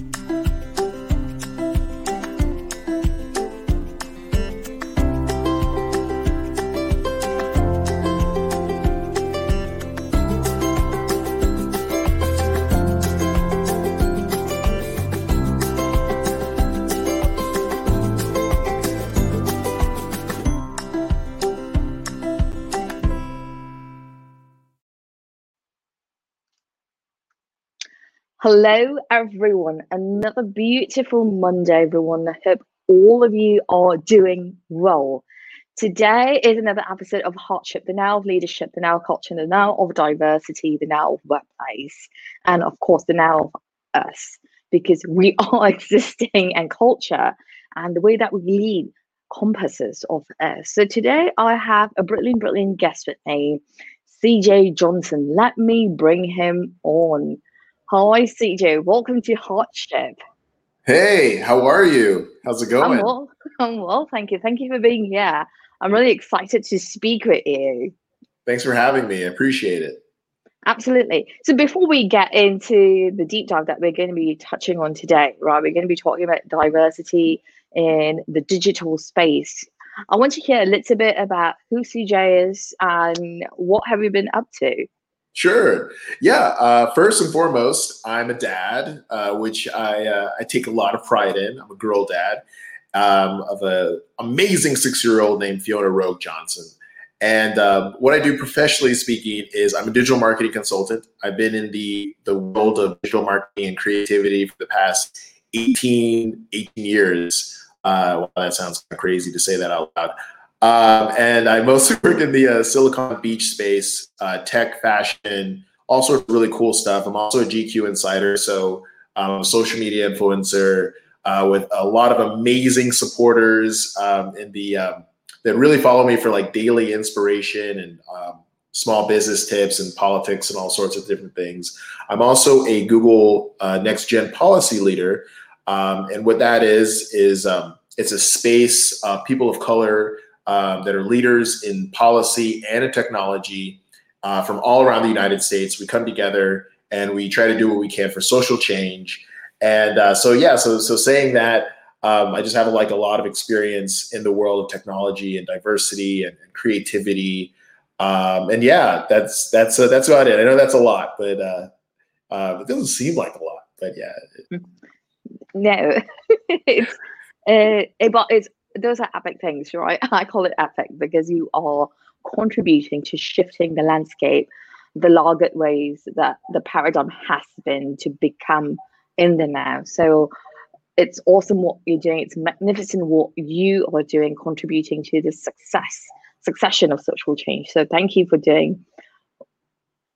Bye. Hello, everyone. Another beautiful Monday, everyone. I hope all of you are doing well. Today is another episode of Heartship, the now of leadership, the now of culture, the now of diversity, the now of workplace, and of course, the now of us, because we are existing and culture and the way that we lead compasses of us. So today I have a brilliant, brilliant guest with me, CJ Johnson. Let me bring him on. Hi, CJ. Welcome to Heartship. Hey, how are you? How's it going? I'm well. I'm well, thank you. Thank you for being here. I'm really excited to speak with you. Thanks for having me. I appreciate it. Absolutely. So before we get into the deep dive that we're going to be touching on today, right, we're going to be talking about diversity in the digital space. I want to hear a little bit about who CJ is and what have you been up to. Sure. Yeah. Uh, first and foremost, I'm a dad, uh, which I uh, I take a lot of pride in. I'm a girl dad um, of an amazing six year old named Fiona Rogue Johnson. And um, what I do professionally speaking is I'm a digital marketing consultant. I've been in the the world of digital marketing and creativity for the past 18, 18 years. Uh, well, that sounds crazy to say that out loud. Um, and I mostly work in the uh, Silicon Beach space, uh, tech, fashion, all sorts of really cool stuff. I'm also a GQ insider, so I'm a social media influencer uh, with a lot of amazing supporters um, in the um, that really follow me for like daily inspiration and um, small business tips and politics and all sorts of different things. I'm also a Google uh, Next Gen policy leader, um, and what that is is um, it's a space uh, people of color um, that are leaders in policy and in technology uh, from all around the United States. We come together and we try to do what we can for social change. And uh, so, yeah, so so saying that, um, I just have like a lot of experience in the world of technology and diversity and, and creativity. Um, and yeah, that's that's uh, that's about it. I know that's a lot, but uh, uh, it doesn't seem like a lot. But yeah, no, it's uh, it, it's those are epic things, right? I call it epic because you are contributing to shifting the landscape, the laggard ways that the paradigm has been to become in the now. So it's awesome what you're doing. It's magnificent what you are doing, contributing to the success succession of social change. So thank you for doing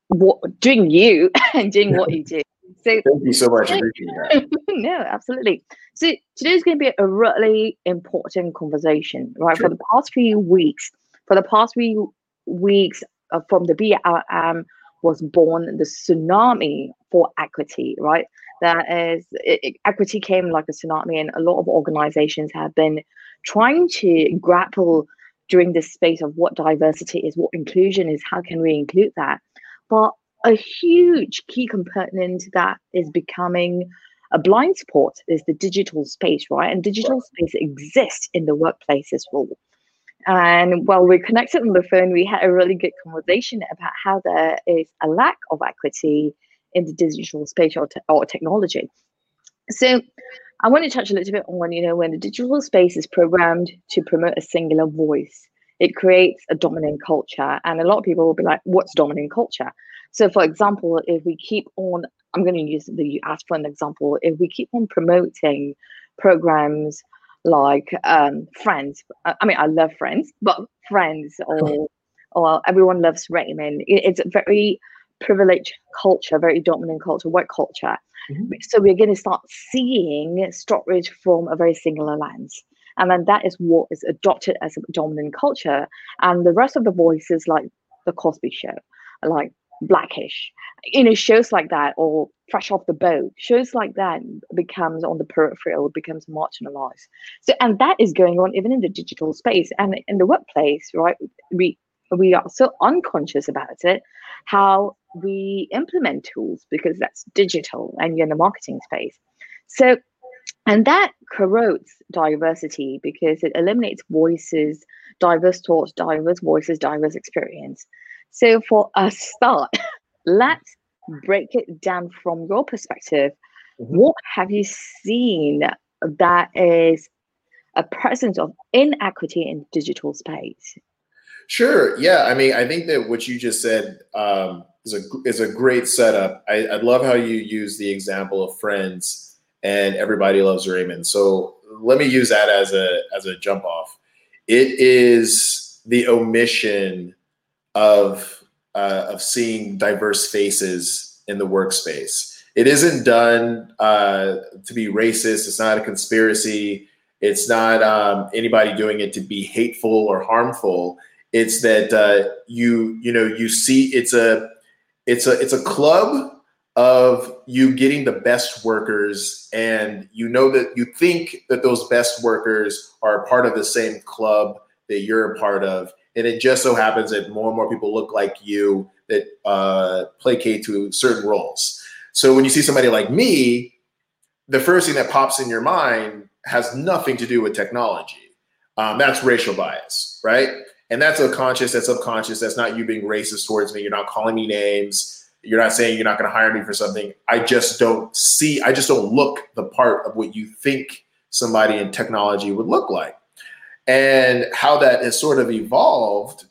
what doing you and doing what you do. So thank you so much. no, absolutely. So today's going to be a really important conversation, right? Sure. For the past few weeks, for the past few weeks, uh, from the BLM was born the tsunami for equity, right? That is, it, it, equity came like a tsunami, and a lot of organizations have been trying to grapple during this space of what diversity is, what inclusion is, how can we include that. But a huge key component that is becoming a blind spot is the digital space, right? And digital space exists in the workplace as well. And while we're connected on the phone, we had a really good conversation about how there is a lack of equity in the digital space or, te- or technology. So I want to touch a little bit on, you know, when the digital space is programmed to promote a singular voice, it creates a dominant culture. And a lot of people will be like, what's dominant culture? So, for example, if we keep on, I'm going to use the asked for an example. If we keep on promoting programs like um, Friends, I mean, I love Friends, but Friends or or everyone loves Raymond. It's a very privileged culture, very dominant culture, white culture. Mm-hmm. So we're going to start seeing stories from a very singular lens. And then that is what is adopted as a dominant culture. And the rest of the voices, like the Cosby Show, like Black-ish. You know shows like that or fresh off the boat shows like that becomes on the peripheral becomes marginalized. So and that is going on even in the digital space and in the workplace right? We we are so unconscious about it how we implement tools because that's digital and you're in the marketing space. So, and that corrodes diversity because it eliminates voices, diverse thoughts, diverse voices, diverse experience. So, for a start, let's break it down from your perspective. Mm-hmm. What have you seen that is a presence of inequity in digital space? Sure. Yeah. I mean, I think that what you just said um, is a is a great setup. I, I love how you use the example of Friends and Everybody Loves Raymond. So let me use that as a as a jump off. It is the omission of uh, of seeing diverse faces in the workspace. It isn't done uh, to be racist. It's not a conspiracy. It's not um, anybody doing it to be hateful or harmful. It's that uh, you you know you see it's a it's a it's a club of you getting the best workers and you know that you think that those best workers are part of the same club that you're a part of and it just so happens that more and more people look like you that uh, placate to certain roles so when you see somebody like me the first thing that pops in your mind has nothing to do with technology um, that's racial bias right and that's a conscious, that's subconscious. That's not you being racist towards me. You're not calling me names. You're not saying you're not going to hire me for something. I just don't see, I just don't look the part of what you think somebody in technology would look like. And how that has sort of evolved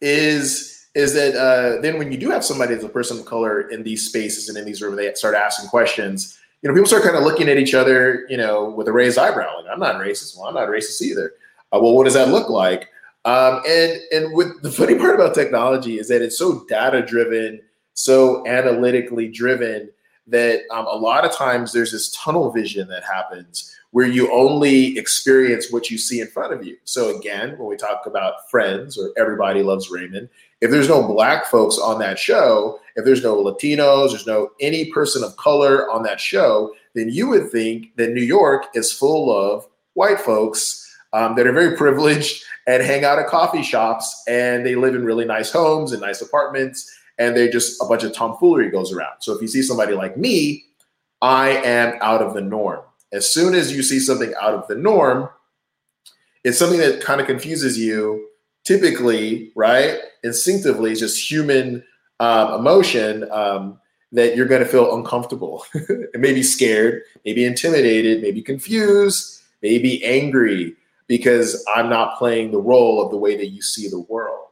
is is that uh, then when you do have somebody as a person of color in these spaces and in these rooms, they start asking questions. You know, people start kind of looking at each other, you know, with a raised eyebrow. Like, I'm not racist. Well, I'm not racist either. Uh, well, what does that look like? Um, and and with the funny part about technology is that it's so data driven, so analytically driven that um, a lot of times there's this tunnel vision that happens where you only experience what you see in front of you. So again, when we talk about Friends or Everybody Loves Raymond, if there's no black folks on that show, if there's no Latinos, there's no any person of color on that show, then you would think that New York is full of white folks um, that are very privileged and hang out at coffee shops and they live in really nice homes and nice apartments and they just a bunch of tomfoolery goes around. So if you see somebody like me, I am out of the norm. As soon as you see something out of the norm, it's something that kind of confuses you. Typically, right? Instinctively, it's just human um, emotion um, that you're going to feel uncomfortable, maybe scared, maybe intimidated, maybe confused, maybe angry, because I'm not playing the role of the way that you see the world.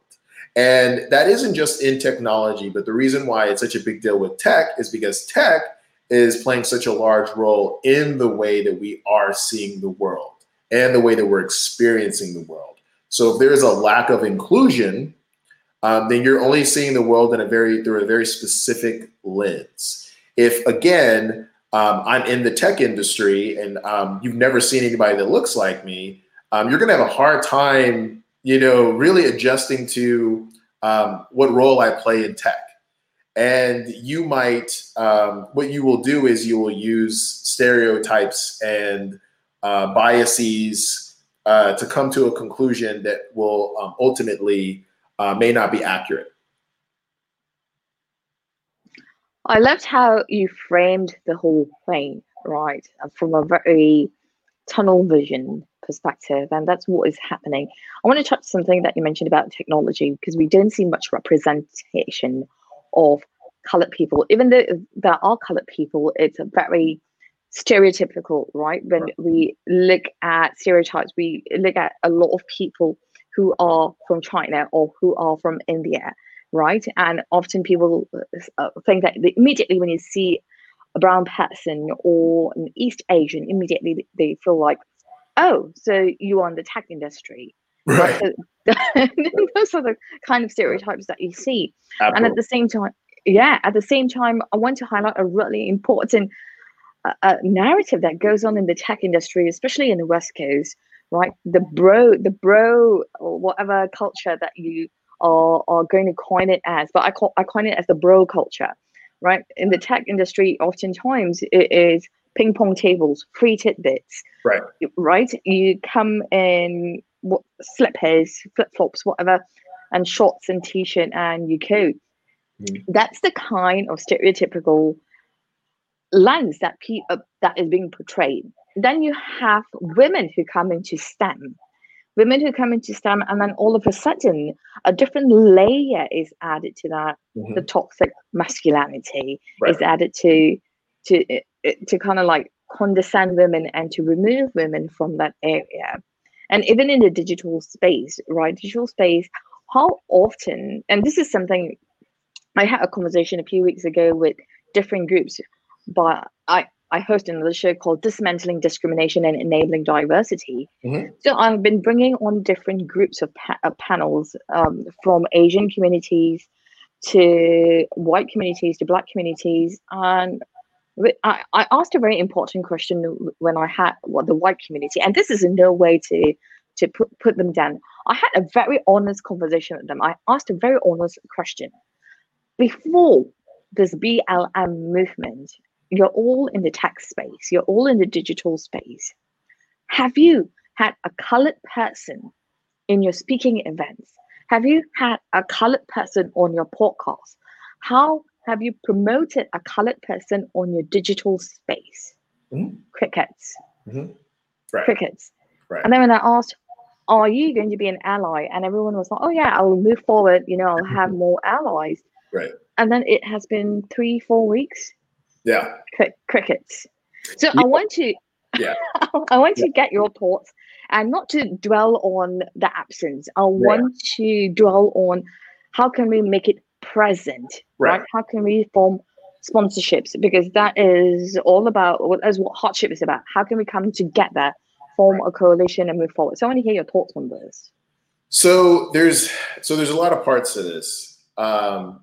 And that isn't just in technology, but the reason why it's such a big deal with tech is because tech is playing such a large role in the way that we are seeing the world and the way that we're experiencing the world. So if there is a lack of inclusion, um, then you're only seeing the world in a very through a very specific lens. If again, um, I'm in the tech industry and um, you've never seen anybody that looks like me, um, you're going to have a hard time, you know, really adjusting to um, what role I play in tech. And you might, um, what you will do is you will use stereotypes and uh, biases uh, to come to a conclusion that will um, ultimately uh, may not be accurate. I loved how you framed the whole thing, right? From a very tunnel vision perspective, and that's what is happening. I want to touch something that you mentioned about technology because we don't see much representation of colored people. Even though there are colored people, it's a very stereotypical, right? When we look at stereotypes, we look at a lot of people who are from China or who are from India, right? And often people uh, think that immediately when you see a brown person or an East Asian, immediately they feel like oh, so you are in the tech industry. Right. So, those are the kind of stereotypes that you see. Absolutely. And at the same time, yeah, at the same time, I want to highlight a really important uh, uh, narrative that goes on in the tech industry, especially in the West Coast, right? The bro, the bro, or whatever culture that you are, are going to coin it as, but I, call, I coin it as the bro culture, right? In the tech industry, oftentimes it is ping pong tables, free tidbits. Right. Right. You come in what slippers, flip flops, whatever, and shorts and t shirt, and you go. Mm. That's the kind of stereotypical lens that pe- uh, that is being portrayed. Then you have women who come into STEM, women who come into STEM, and then all of a sudden, a different layer is added to that. Mhm. The toxic masculinity Right. is added to to to kind of like condescend women and to remove women from that area. And even in the digital space, right? Digital space, how often, and this is something I had a conversation a few weeks ago with different groups, but I, I host another show called Dismantling Discrimination and Enabling Diversity. Mhm. So I've been bringing on different groups of, pa- of panels um, from Asian communities to white communities to black communities. And I, I asked a very important question when I had what the white community, and this is in no way to to put, put them down. I had a very honest conversation with them. I asked a very honest question. Before this BLM movement, you're all in the tech space, you're all in the digital space. Have you had a colored person in your speaking events? Have you had a colored person on your podcast? How have you promoted a colored person on your digital space? Mhm. Crickets, Right. crickets. Right. And then when I asked, are you going to be an ally? And everyone was like, oh yeah, I'll move forward. You know, I'll have more allies. Right. And then it has been three, four weeks. Yeah. Cri- crickets. So Yeah. I want to, Yeah. I want to get your thoughts and not to dwell on the absence. I want to dwell on how can we make it present, right? Right. How can we form sponsorships? Because that is all about what what Heartship is about. How can we come together, form a coalition, and move forward? So I want to hear your thoughts on this. So there's so there's a lot of parts to this. Um,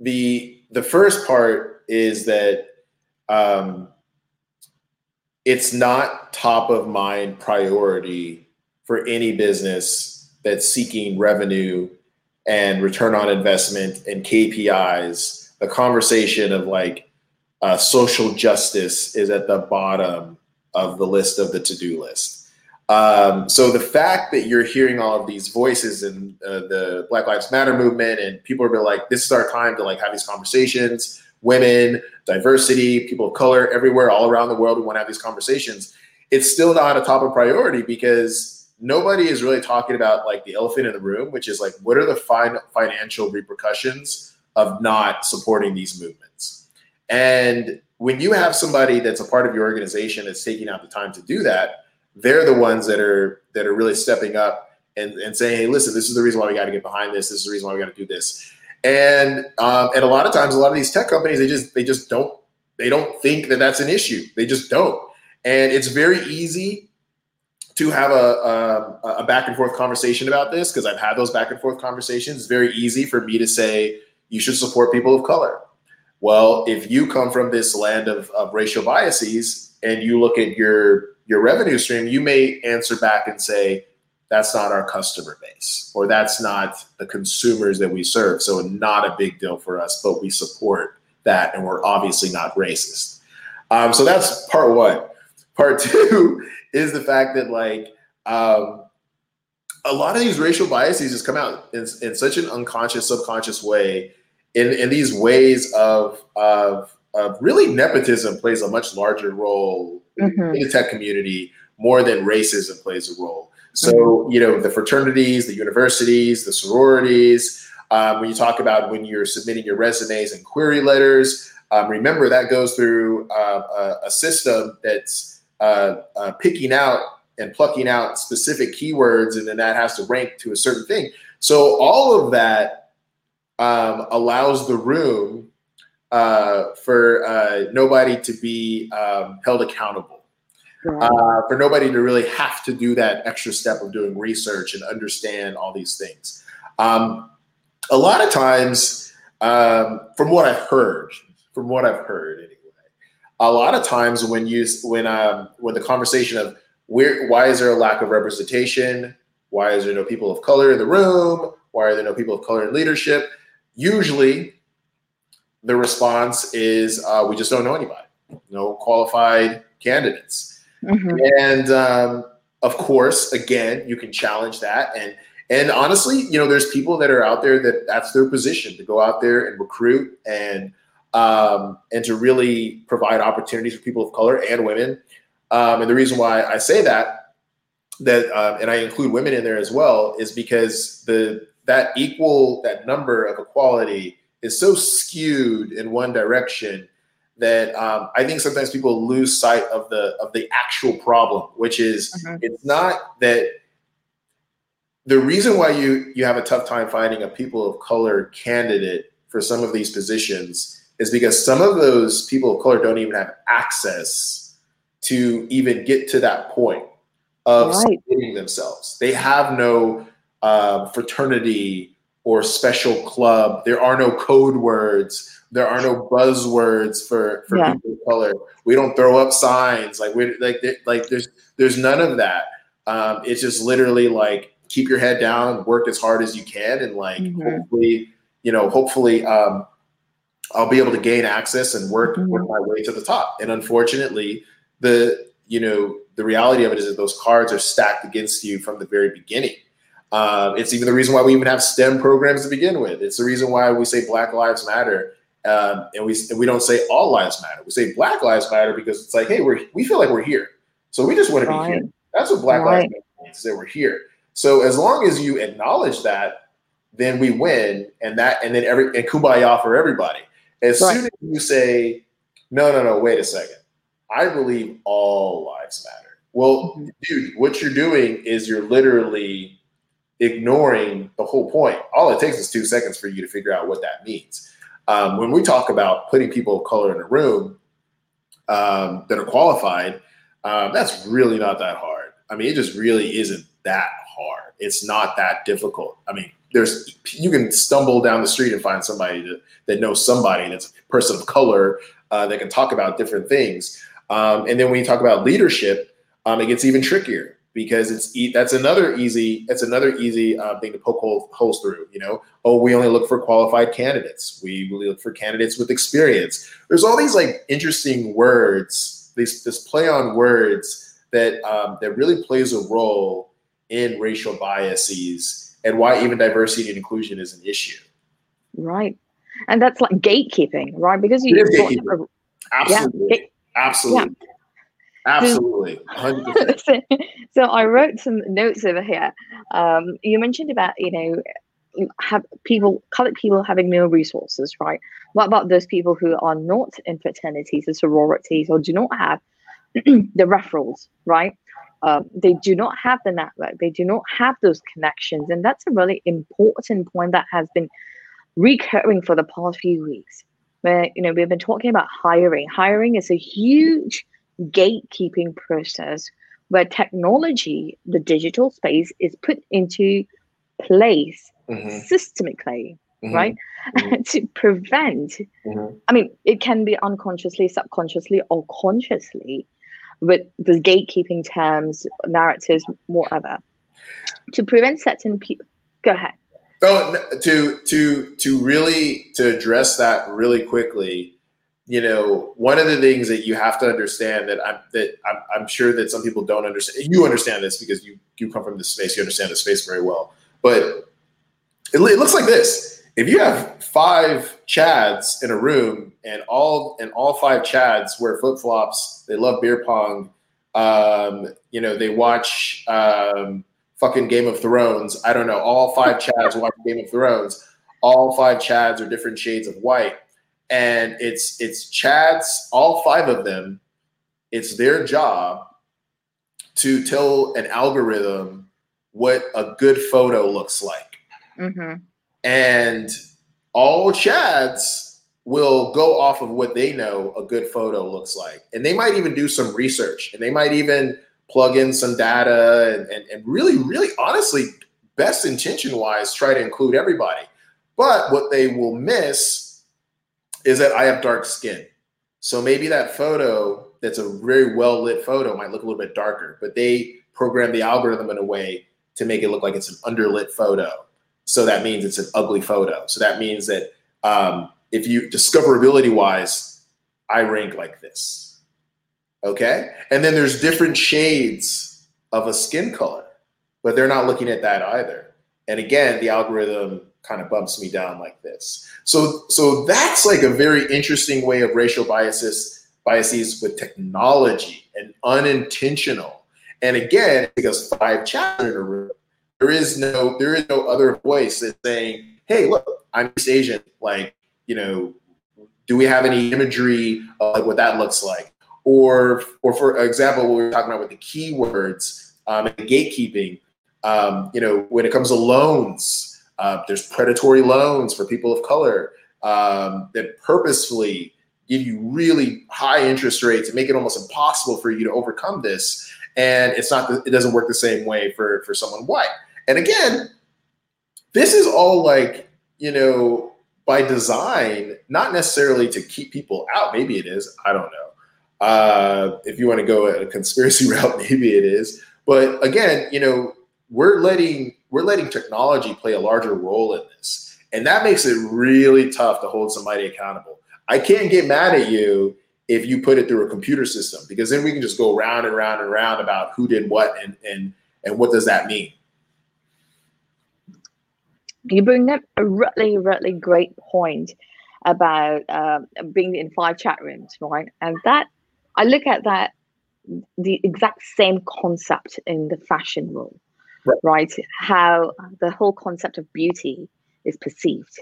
the the first part is that um, it's not top of mind priority for any business that's seeking revenue and return on investment and KPIs. The conversation of like uh, social justice is at the bottom of the list of the to do list. Um, so the fact that you're hearing all of these voices in uh, the Black Lives Matter movement and people are like, this is our time to like have these conversations. Women, diversity, people of color, everywhere, all around the world, we want to have these conversations. It's still not a top of priority because nobody is really talking about like the elephant in the room, which is like, what are the fin- financial repercussions of not supporting these movements? And when you have somebody that's a part of your organization that's taking out the time to do that, they're the ones that are that are really stepping up and, and saying, hey, listen, this is the reason why we got to get behind this. This is the reason why we got to do this. And um, and a lot of times, a lot of these tech companies, they just they just don't they don't think that that's an issue. They just don't. And it's very easy to have a, a, a back and forth conversation about this because I've had those back and forth conversations. It's very easy for me to say you should support people of color. Well, if you come from this land of, of racial biases and you look at your your revenue stream, you may answer back and say, that's not our customer base, or that's not the consumers that we serve. So, not a big deal for us, but we support that, and we're obviously not racist. Um, so, that's part one. Part two is the fact that, like, um, a lot of these racial biases just come out in, in such an unconscious, subconscious way, in, in these ways of, of, of really nepotism plays a much larger role Mhm. in the tech community more than racism plays a role. So, you know, the fraternities, the universities, the sororities, um, when you talk about when you're submitting your resumes and query letters, um, remember that goes through uh, a, a system that's uh, uh, picking out and plucking out specific keywords, and then that has to rank to a certain thing. So, all of that um, allows the room uh, for uh, nobody to be um, held accountable. Uh, for nobody to really have to do that extra step of doing research and understand all these things. Um, a lot of times, um, from what I've heard, from what I've heard anyway, a lot of times when you when um, when the conversation of where why is there a lack of representation? Why is there no people of color in the room? Why are there no people of color in leadership? Usually, the response is uh, we just don't know anybody, no qualified candidates. Mhm. And um, of course, again, you can challenge that. And and honestly, you know, there's people that are out there that that's their position to go out there and recruit and um, and to really provide opportunities for people of color and women. Um, and the reason why I say that, that uh, and I include women in there as well, is because the that equal that number of equality is so skewed in one direction that um, I think sometimes people lose sight of the of the actual problem, which is mm-hmm. it's not that the reason why you you have a tough time finding a people of color candidate for some of these positions is because some of those people of color don't even have access to even get to that point of right. themselves. They have no uh, fraternity or special club. There are no code words. There are no buzzwords for for yeah. people of color. We don't throw up signs like we like like there's there's none of that. Um, it's just literally like keep your head down, work as hard as you can, and like mm-hmm. hopefully you know hopefully um, I'll be able to gain access and work mm-hmm. work my way to the top. And unfortunately, the you know the reality of it is that those cards are stacked against you from the very beginning. Uh, it's even the reason why we even have STEM programs to begin with. It's the reason why we say Black Lives Matter, um, and we and we don't say all lives matter. We say Black Lives Matter because it's like, hey, we we feel like we're here, so we just want to be here. That's what Black right. Lives Matter means. That we're here. So as long as you acknowledge that, then we win, and that and then every and kumbaya for everybody. As right. soon as you say, no, no, no, wait a second, I believe all lives matter. Well, mm-hmm. dude, what you're doing is you're literally ignoring the whole point. All it takes is two seconds for you to figure out what that means. Um, when we talk about putting people of color in a room um, that are qualified, um, that's really not that hard. I mean, it just really isn't that hard. It's not that difficult. I mean, there's you can stumble down the street and find somebody that, that knows somebody that's a person of color uh, that can talk about different things. Um, and then when you talk about leadership, um, it gets even trickier because it's that's another easy that's another easy uh, thing to poke holes, holes through. You know, oh, we only look for qualified candidates. We really look for candidates with experience. There's all these like interesting words, these this play on words that um, that really plays a role in racial biases and why even diversity and inclusion is an issue. Right, and that's like gatekeeping, right? Because you absolutely, yeah, absolutely. Yeah Absolutely, so, so, I wrote some notes over here. Um, you mentioned about you know have people colored people having no resources, right? What about those people who are not in fraternities or sororities or do not have the referrals, right? Um, they do not have the network. They do not have those connections, and that's a really important point that has been recurring for the past few weeks. Where you know we've been talking about hiring. Hiring is a huge gatekeeping process where technology, the digital space, is put into place mm-hmm. systemically, mm-hmm. right? Mm-hmm. to prevent, mm-hmm. I mean, it can be unconsciously, subconsciously, or consciously with the gatekeeping terms, narratives, whatever, to prevent certain people. Go ahead. Oh, to to to really to address that really quickly you know, one of the things that you have to understand that I'm that I'm, I'm, sure that some people don't understand. You understand this because you you come from this space. You understand the space very well. But it, it looks like this: if you have five Chads in a room, and all and all five Chads wear flip flops, they love beer pong. Um, you know, they watch um, fucking Game of Thrones. I don't know. All five Chads watch Game of Thrones. All five Chads are different shades of white and it's it's Chad's all five of them. It's their job to tell an algorithm what a good photo looks like, mm-hmm. and all Chads will go off of what they know a good photo looks like, and they might even do some research, and they might even plug in some data, and, and, and really, really, honestly, best intention wise, try to include everybody. But what they will miss is that I have dark skin. So maybe that photo that's a very well lit photo might look a little bit darker, but they program the algorithm in a way to make it look like it's an underlit photo. So that means it's an ugly photo. So that means that um, if you discoverability wise, I rank like this. Okay. And then there's different shades of a skin color, but they're not looking at that either. And again, the algorithm kind of bumps me down like this. So so that's like a very interesting way of racial biases biases with technology and unintentional. And again, because five chapters in a room, there is no there is no other voice that's saying, "Hey, look, I'm East Asian. Like, you know, do we have any imagery of what that looks like?" Or, or for example, what we were talking about with the keywords um, and gatekeeping. Um, you know, when it comes to loans, uh, there's predatory loans for people of color um, that purposefully give you really high interest rates and make it almost impossible for you to overcome this. And it's not, the, it doesn't work the same way for for someone white. And again, this is all like you know by design, not necessarily to keep people out. Maybe it is. I don't know. Uh, if you want to go a conspiracy route, maybe it is. But again, you know, we're letting we're letting technology play a larger role in this, and that makes it really tough to hold somebody accountable. I can't get mad at you if you put it through a computer system because then we can just go round and round and round about who did what and and and what does that mean. You bring up a really really great point about uh, being in five chat rooms, right? And that I look at that the exact same concept in the fashion world, right. right? How the whole concept of beauty is perceived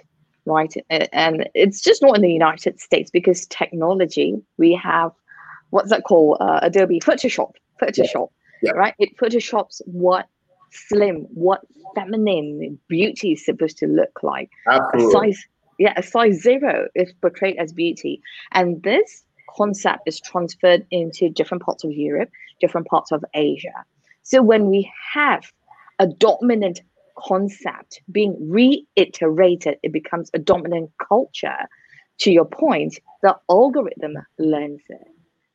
right? And it's just not in the United States because technology, we have what's that called? Uh, Adobe Photoshop, Photoshop, yeah. Yeah. right? It photoshops what slim, what feminine beauty is supposed to look like. Absolutely. A size, yeah, a size zero is portrayed as beauty, and this concept is transferred into different parts of Europe, different parts of Asia. So when we have a dominant concept being reiterated, it becomes a dominant culture. To your point, the algorithm learns it,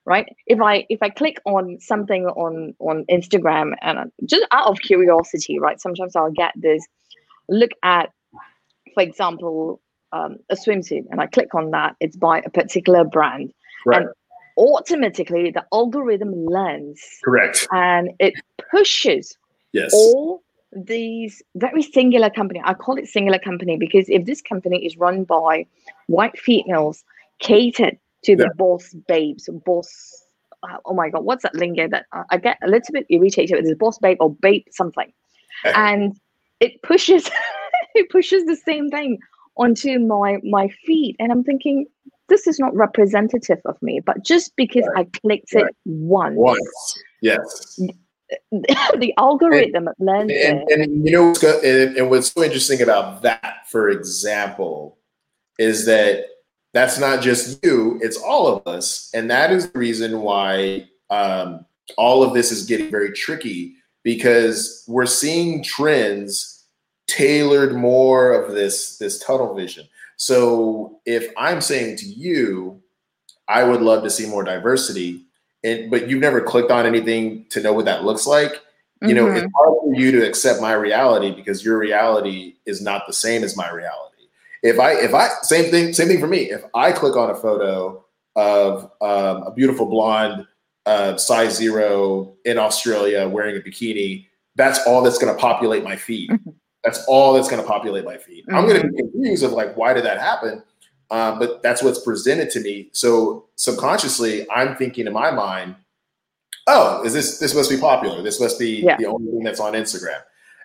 right? If I if I click on something on on Instagram and just out of curiosity, right? Sometimes I'll get this look at, for example, um, a swimsuit, and I click on that. It's by a particular brand, right. and automatically the algorithm learns correct and it pushes yes. all these very singular company i call it singular company because if this company is run by white females catered to yeah. the boss babes boss uh, oh my god what's that lingo that i get a little bit irritated with this boss babe or babe something and it pushes it pushes the same thing onto my my feet, and i'm thinking this is not representative of me but just because right. i clicked right. it once once yes the algorithm and, learns and, and, and, you know what's go, and, and what's so interesting about that for example is that that's not just you it's all of us. And that is the reason why um, all of this is getting very tricky because we're seeing trends tailored more of this this tunnel vision. So if i'm saying to you i would love to see more diversity and but you've never clicked on anything to know what that looks like you know mm-hmm. it's hard for you to accept my reality because your reality is not the same as my reality if i if i same thing same thing for me if i click on a photo of um, a beautiful blonde uh, size zero in australia wearing a bikini that's all that's going to populate my feed mm-hmm. that's all that's going to populate my feed mm-hmm. i'm going to be confused of like why did that happen um, but that's what's presented to me. So subconsciously, I'm thinking in my mind, "Oh, is this this must be popular? This must be yeah. the only thing that's on Instagram."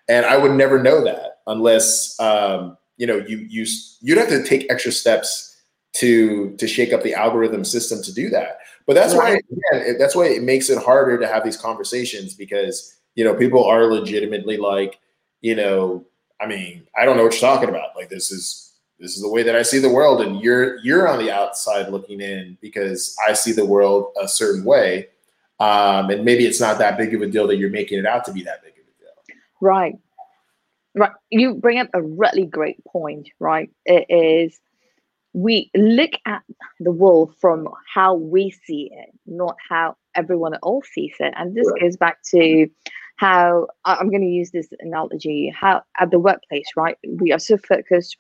And I would never know that unless um, you know you you you'd have to take extra steps to to shake up the algorithm system to do that. But that's right. why again, that's why it makes it harder to have these conversations because you know people are legitimately like, you know, I mean, I don't know what you're talking about. Like this is this is the way that I see the world, and you're you're on the outside looking in because I see the world a certain way, um, and maybe it's not that big of a deal that you're making it out to be that big of a deal. Right, right. You bring up a really great point. Right, it is we look at the world from how we see it, not how everyone else sees it, and this right. goes back to how I'm going to use this analogy. How at the workplace, right, we are so focused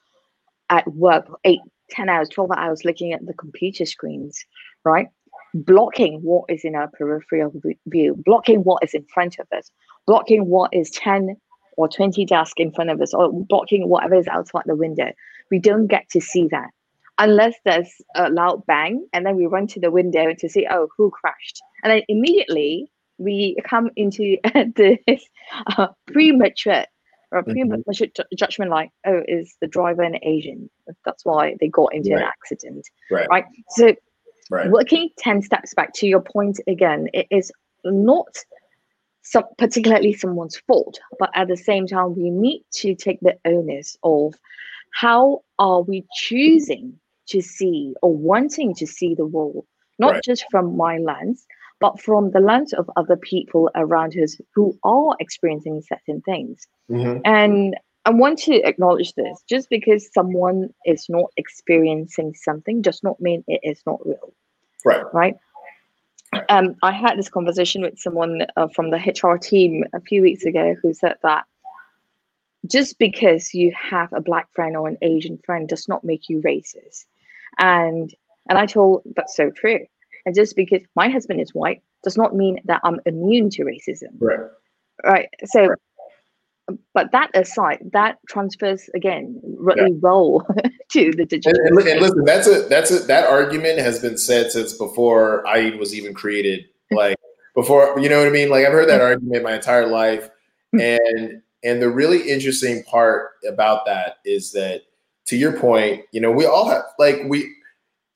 at work eight, 10 hours, 12 hours looking at the computer screens, right? Blocking what is in our peripheral view, blocking what is in front of us, blocking what is 10 or 20 desks in front of us or blocking whatever is outside the window. We don't get to see that unless there's a loud bang and then we run to the window to see, oh, who crashed? And then immediately we come into this uh, premature or mm-hmm. premature mm-hmm. judgment like, oh, is the driver an Asian? That's why they got into right. an accident. Right. right? So right. working 10 steps back to your point again, it is not some, particularly someone's fault, but at the same time, we need to take the onus of how are we choosing to see or wanting to see the world, not right. just from my lens, but from the lens of other people around us who are experiencing certain things. Mm-hmm. And I want to acknowledge this just because someone is not experiencing something does not mean it is not real. Right. Right. Um, I had this conversation with someone uh, from the HR team a few weeks ago who said that just because you have a black friend or an Asian friend does not make you racist. And and I told that's so true. And just because my husband is white does not mean that I'm immune to racism. Right. Right. So right but that aside, that transfers again really yeah. well to the digital. And, and, listen, that's a that's a that argument has been said since before I was even created. Like before, you know what I mean? Like I've heard that argument my entire life, hmm. and and the really interesting part about that is that, to your point, you know, we all have like we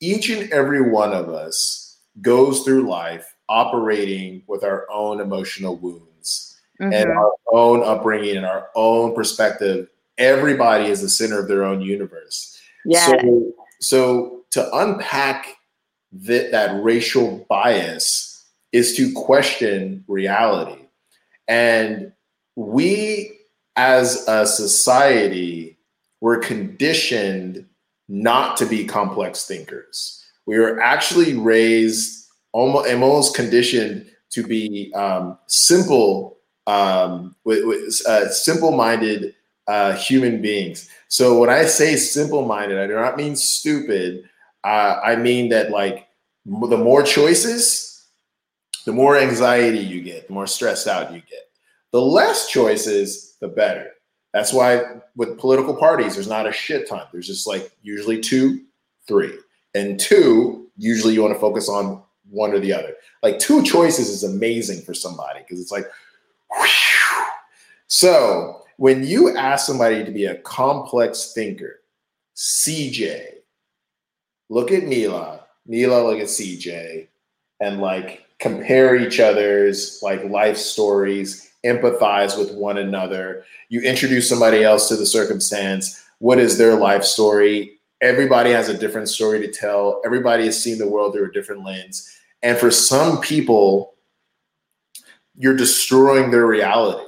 each and every one of us goes through life operating with our own emotional wounds mm-hmm. and our own upbringing and our own perspective. Everybody is the center of their own universe. Yeah. So, so to unpack that, that racial bias is to question reality. And we as a society were conditioned not to be complex thinkers. We were actually raised almost, almost conditioned to be um, simple um, with, with uh, simple-minded uh, human beings. So when I say simple-minded, I do not mean stupid. Uh, I mean that like the more choices, the more anxiety you get, the more stressed out you get. The less choices, the better. That's why with political parties, there's not a shit ton. There's just like usually two, three, and two. Usually, you want to focus on one or the other. Like two choices is amazing for somebody because it's like, so when you ask somebody to be a complex thinker, CJ, look at Mila, Mila, look at CJ, and like compare each other's like life stories, empathize with one another. You introduce somebody else to the circumstance. What is their life story? Everybody has a different story to tell. Everybody has seen the world through a different lens. And for some people, you're destroying their reality.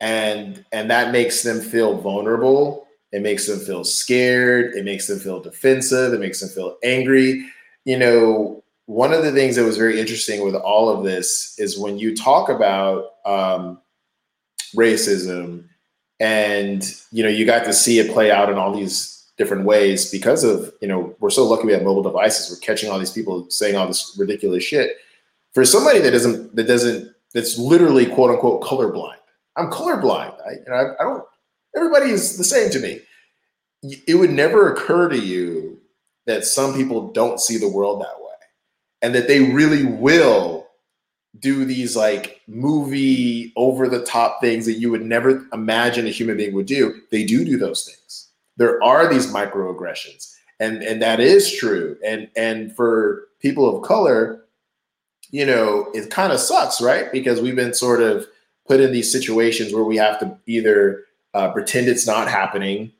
And and that makes them feel vulnerable. It makes them feel scared. It makes them feel defensive. It makes them feel angry. You know one of the things that was very interesting with all of this is when you talk about um, racism and you know you got to see it play out in all these different ways because of you know we're so lucky we have mobile devices we're catching all these people saying all this ridiculous shit for somebody that doesn't that doesn't that's literally quote unquote colorblind. I'm colorblind. I, I, I don't. Everybody is the same to me. It would never occur to you that some people don't see the world that way, and that they really will do these like movie over the top things that you would never imagine a human being would do. They do do those things. There are these microaggressions, and and that is true. And and for people of color, you know, it kind of sucks, right? Because we've been sort of put in these situations where we have to either uh, pretend it's not happening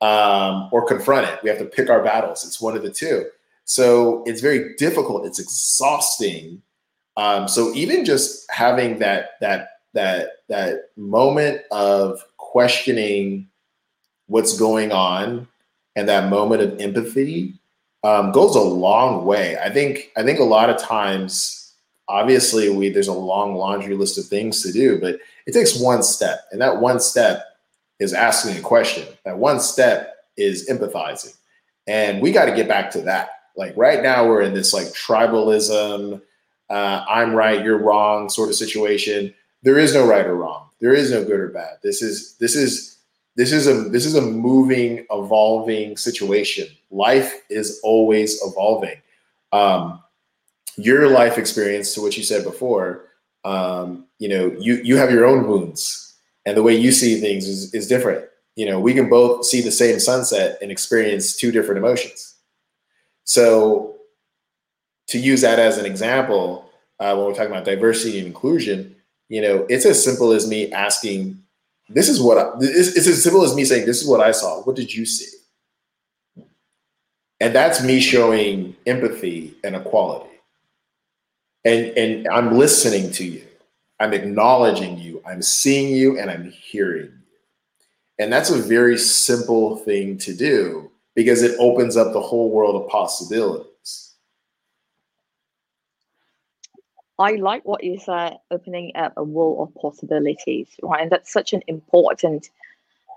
um, or confront it. We have to pick our battles. It's one of the two. So it's very difficult. It's exhausting. Um, so even just having that that that that moment of questioning what's going on and that moment of empathy um, goes a long way. I think I think a lot of times obviously we there's a long laundry list of things to do but it takes one step and that one step is asking a question. That one step is empathizing. And we got to get back to that. Like right now we're in this like tribalism uh, i'm right you're wrong sort of situation. There is no right or wrong. There is no good or bad. This is this is this is a this is a moving, evolving situation. Life is always evolving. Um, your life experience, to what you said before, um, you know, you you have your own wounds, and the way you see things is is different. You know, we can both see the same sunset and experience two different emotions. So, to use that as an example, uh, when we're talking about diversity and inclusion, you know, it's as simple as me asking, "This is what I." It's, it's as simple as me saying, "This is what I saw. What did you see?" And that's me showing empathy and equality and and I'm listening to you. I'm acknowledging you. I'm seeing you and I'm hearing you. And that's a very simple thing to do because it opens up the whole world of possibilities. I like what you said, opening up a world of possibilities, right? And that's such an important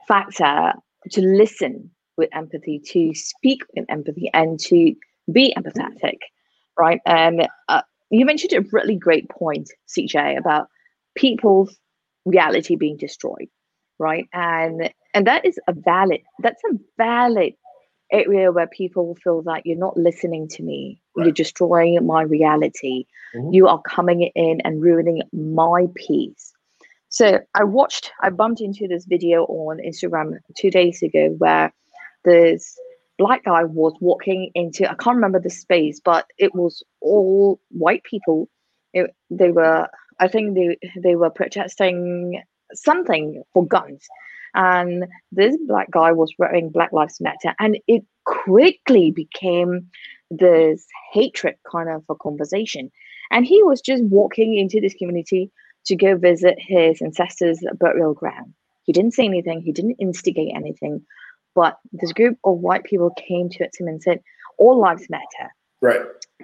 factor to listen with empathy, to speak with empathy, and to be empathetic, right? And uh, you mentioned a really great point, CJ, about people's reality being destroyed, right? And and that is a valid that's a valid area where people feel that you're not listening to me, right. you're destroying my reality, mm-hmm. you are coming in and ruining my peace. So I watched, I bumped into this video on Instagram two days ago where this black guy was walking into i can't remember the space but it was all white people it, they were i think they they were protesting something for guns and this black guy was wearing black lives matter and it quickly became this hatred kind of a conversation and he was just walking into this community to go visit his ancestors burial ground he didn't say anything he didn't instigate anything but this group of white people came to him and said, All lives matter. Right.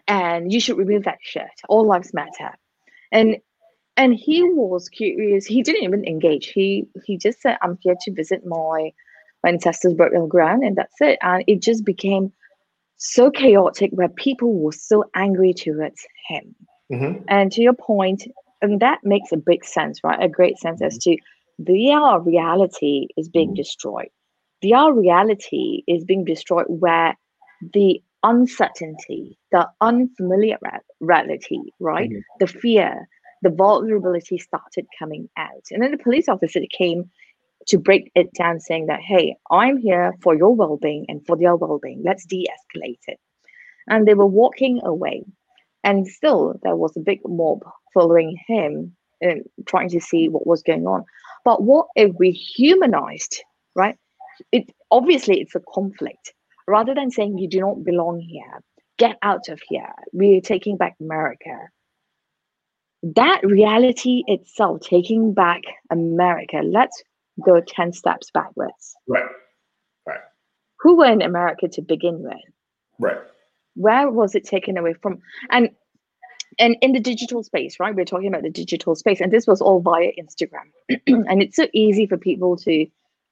And you should remove that shirt. All lives matter. And and he was curious. He didn't even engage. He he just said, I'm here to visit my, my ancestors' burial ground, and that's it. And it just became so chaotic where people were so angry towards him. Mm-hmm. And to your point, and that makes a big sense, right? A great sense as to their reality is being mm-hmm. destroyed their reality is being destroyed where the uncertainty, the unfamiliar reality, right? Mm-hmm. The fear, the vulnerability started coming out. And then the police officer came to break it down, saying that, hey, I'm here for your well being and for their well being. Let's de escalate it. And they were walking away. And still, there was a big mob following him and trying to see what was going on. But what if we humanized, right? it obviously it's a conflict rather than saying you do not belong here get out of here we're taking back america that reality itself taking back america let's go 10 steps backwards. Right. Right. Who were in america to begin with? Right. Where was it taken away from? And and in the digital space right? We're talking about the digital space and this was all via instagram. And it's so easy for people to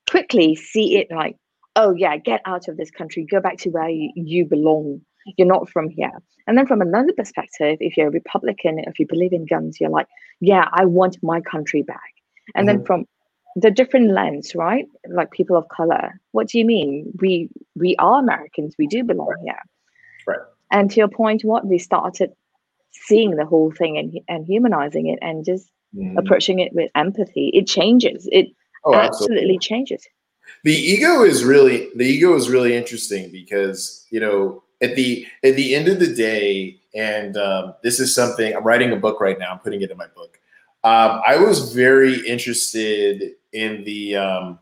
quickly see it like, oh yeah, get out of this country, go back to where you, you belong. You're not from here. And then from another perspective, if you're a Republican, if you believe in guns, you're like, yeah, I want my country back. And mm-hmm. then from the different lens, right? Like people of color, what do you mean? We we are Americans. We do belong right. here. Right. And to your point, what we started seeing the whole thing and and humanizing it and just mm. approaching it with empathy. It changes. It oh, absolutely. absolutely changes. The ego is really the ego is really interesting because you know at the at the end of the day, and um, this is something I'm writing a book right now. I'm putting it in my book. Um, I was very interested in the um,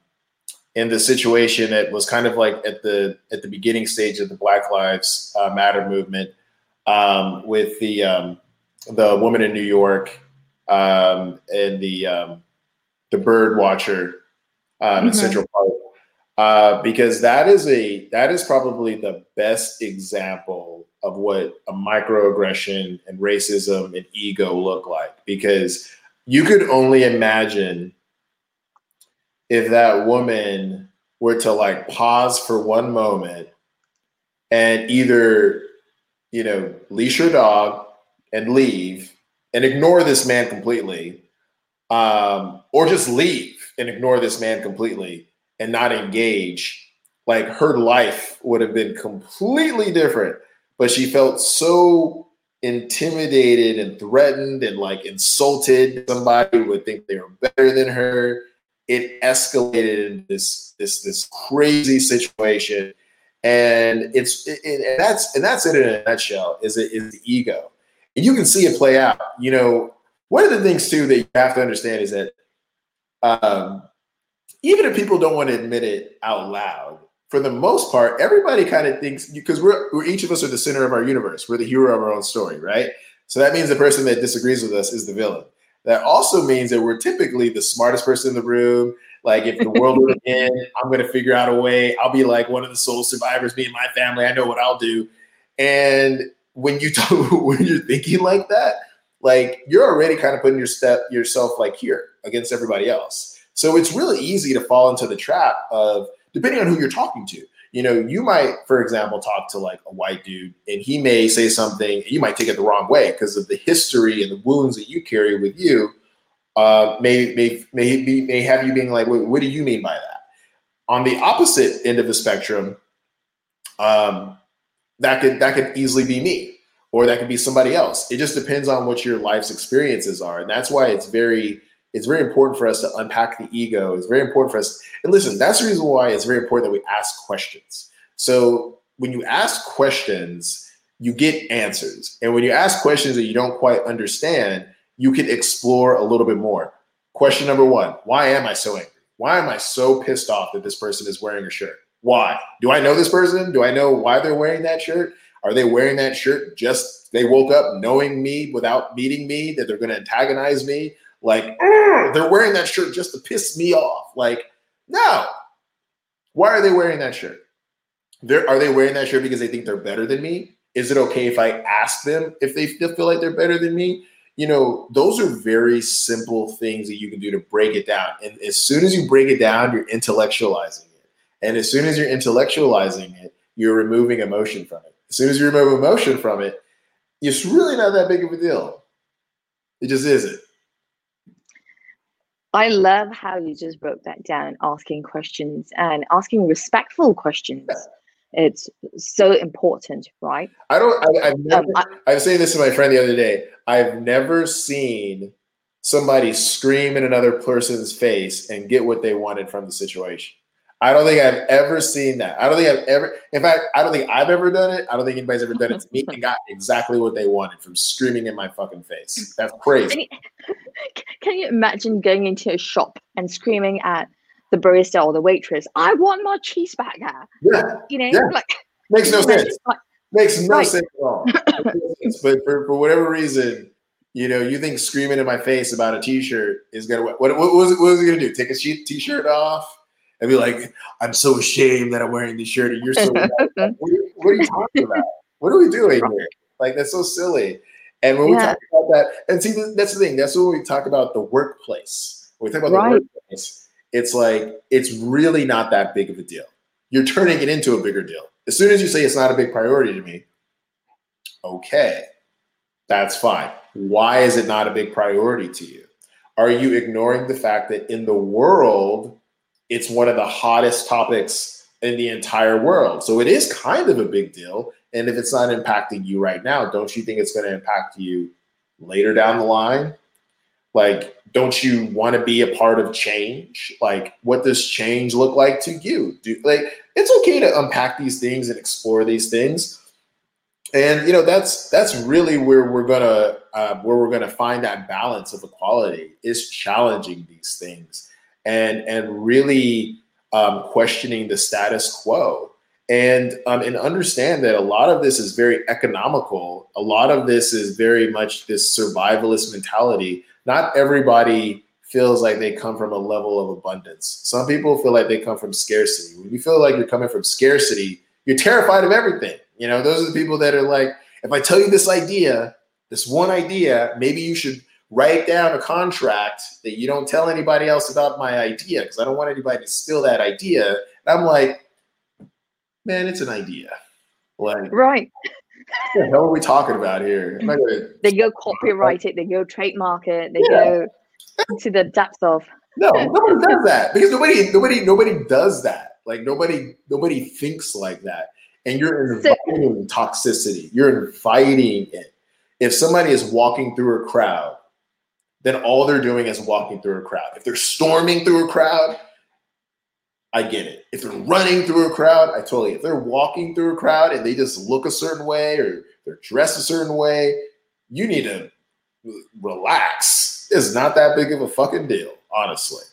in the situation that was kind of like at the at the beginning stage of the Black Lives uh, Matter movement um, with the um, the woman in New York um, and the um, the bird watcher um, mm-hmm. in Central Park, uh, because that is a that is probably the best example of what a microaggression and racism and ego look like. Because you could only imagine if that woman were to like pause for one moment and either you know leash her dog and leave and ignore this man completely um, or just leave and ignore this man completely and not engage, like her life would have been completely different. But she felt so intimidated and threatened and like insulted. Somebody would think they were better than her. It escalated into this this this crazy situation, and it's it, and that's and that's it in a nutshell. Is it is the ego, and you can see it play out. You know, one of the things too that you have to understand is that um, even if people don't want to admit it out loud, for the most part, everybody kind of thinks because we're, we're each of us are the center of our universe. We're the hero of our own story, right? So that means the person that disagrees with us is the villain. That also means that we're typically the smartest person in the room. Like if the world would end, I'm going to figure out a way. I'll be like one of the sole survivors, me and my family. I know what I'll do. And when you talk, when you're thinking like that, like you're already kind of putting your step yourself like here against everybody else. So it's really easy to fall into the trap of depending on who you're talking to. You know, you might, for example, talk to like a white dude and he may say something, you might take it the wrong way because of the history and the wounds that you carry with you. Uh, may may may be may have you being like, what, do you mean by that? On the opposite end of the spectrum, um, that could that could easily be me, or that could be somebody else. It just depends on what your life's experiences are, and that's why it's very it's very important for us to unpack the ego. It's very important for us. And listen, that's the reason why it's very important that we ask questions. So when you ask questions, you get answers. And when you ask questions that you don't quite understand, you can explore a little bit more. Question number one Why am I so angry? Why am I so pissed off that this person is wearing a shirt? Why? Do I know this person? Do I know why they're wearing that shirt? Are they wearing that shirt just they woke up knowing me without meeting me that they're going to antagonize me? Like, mm. they're wearing that shirt just to piss me off. Like, no. Why are they wearing that shirt? They're, are they wearing that shirt because they think they're better than me? Is it okay if I ask them if they feel like they're better than me? You know, those are very simple things that you can do to break it down. And as soon as you break it down, you're intellectualizing it. And as soon as you're intellectualizing it, you're removing emotion from it. As soon as you remove emotion from it, it's really not that big of a deal. It just isn't. I love how you just broke that down, asking questions and asking respectful questions. It's so important, right? I don't. I, have never. Um, I, I was saying this to my friend the other day. I've never seen somebody scream in another person's face and get what they wanted from the situation. I don't think I've ever seen that. I don't think I've ever, in fact, I don't think I've ever done it. I don't think anybody's ever done it to me and got exactly what they wanted from screaming in my fucking face. That's crazy. Can you imagine going into a shop and screaming at the barista or the waitress, I want my cheese batter? Yeah. You know, yeah. like makes no sense. Like, Makes no right. sense at all. but for, for whatever reason, you know, you think screaming in my face about a t-shirt is gonna what what, what was it, what was it gonna do? Take a t-shirt off? And be like, I'm so ashamed that I'm wearing this shirt and you're so what, are you, what, are you, talking about? What are we doing here? Like that's so silly. And when we talk about that, and see that's the thing, that's when we talk about the workplace. When we talk about right. the workplace, it's like it's really not that big of a deal. You're turning it into a bigger deal. As soon as you say it's not a big priority to me, okay, that's fine. Why is it not a big priority to you? Are you ignoring the fact that in the world, it's one of the hottest topics in the entire world. So it is kind of a big deal. And if it's not impacting you right now, don't you think it's going to impact you later down the line? Like, don't you want to be a part of change? Like, what does change look like to you? Do like it's okay to unpack these things and explore these things. And you know that's that's really where we're gonna uh, where we're gonna find that balance of equality is challenging these things and and really um, questioning the status quo and um, and understand that a lot of this is very economical. A lot of this is very much this survivalist mentality. Not everybody feels like they come from a level of abundance. Some people feel like they come from scarcity. When you feel like you're coming from scarcity, you're terrified of everything. You know, those are the people that are like, if I tell you this idea, this one idea, maybe you should write down a contract that you don't tell anybody else about my idea because I don't want anybody to steal that idea. And I'm like, man, it's an idea. Like, right. What the hell are we talking about here? Gonna... They go copyright it, they go trademark it, they yeah. go to the depths of. No, nobody does that because nobody, nobody, nobody does that. Like nobody, nobody thinks like that. And you're inviting so, toxicity. You're inviting it. If somebody is walking through a crowd, then all they're doing is walking through a crowd. If they're storming through a crowd, I get it. If they're running through a crowd, I totally. If they're walking through a crowd and they just look a certain way or they're dressed a certain way, you need to relax. It's not that big of a fucking deal, honestly.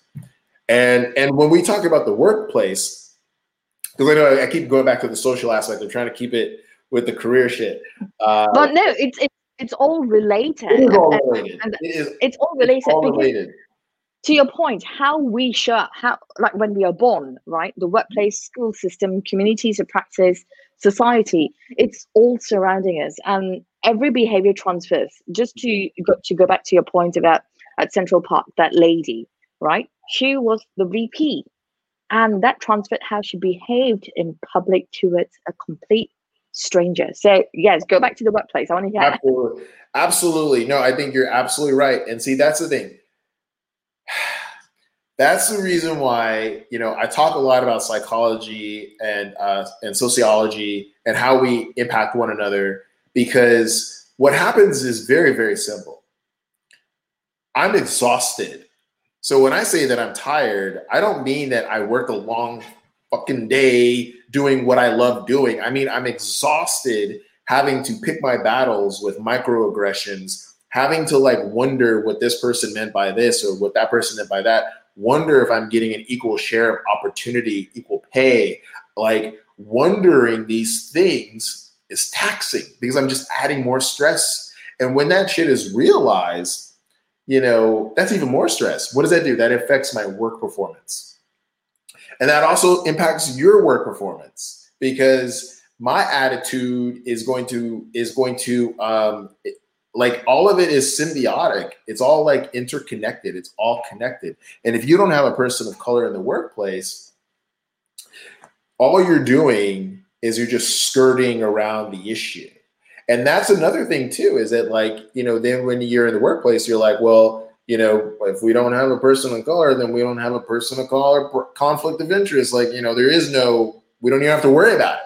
And and when we talk about the workplace, because I know I keep going back to the social aspect, I'm trying to keep it with the career shit. Uh, but no, it's it's it's all related. It is all related. And, and it is, it's all related. It's all related to your point, how we show how like when we are born, right? The workplace, school system, communities of practice, society, it's all surrounding us. And every behavior transfers. Just to go to go back to your point about at Central Park, that lady, right? She was the VP. And that transferred how she behaved in public towards a complete stranger. So yes, go back to the workplace. I want to hear absolutely. Absolutely. No, I think you're absolutely right. And see, that's the thing that's the reason why you know I talk a lot about psychology and uh, and sociology and how we impact one another because what happens is very very simple. I'm exhausted, so when I say that I'm tired, I don't mean that I worked a long fucking day doing what I love doing. I mean I'm exhausted having to pick my battles with microaggressions having to like wonder what this person meant by this or what that person meant by that. Wonder if i'm getting an equal share of opportunity equal pay. Like wondering these things is taxing because i'm just adding more stress. And when that shit is realized you know that's even more stress. What does that do? That affects my work performance and that also impacts your work performance because my attitude is going to is going to um, like all of it is symbiotic. It's all like interconnected. It's all connected. And if you don't have a person of color in the workplace, all you're doing is you're just skirting around the issue. And that's another thing too, is that like, you know, then when you're in the workplace, you're like, well, you know, if we don't have a person of color, then we don't have a person of color conflict of interest. Like, you know, there is no, we don't even have to worry about it.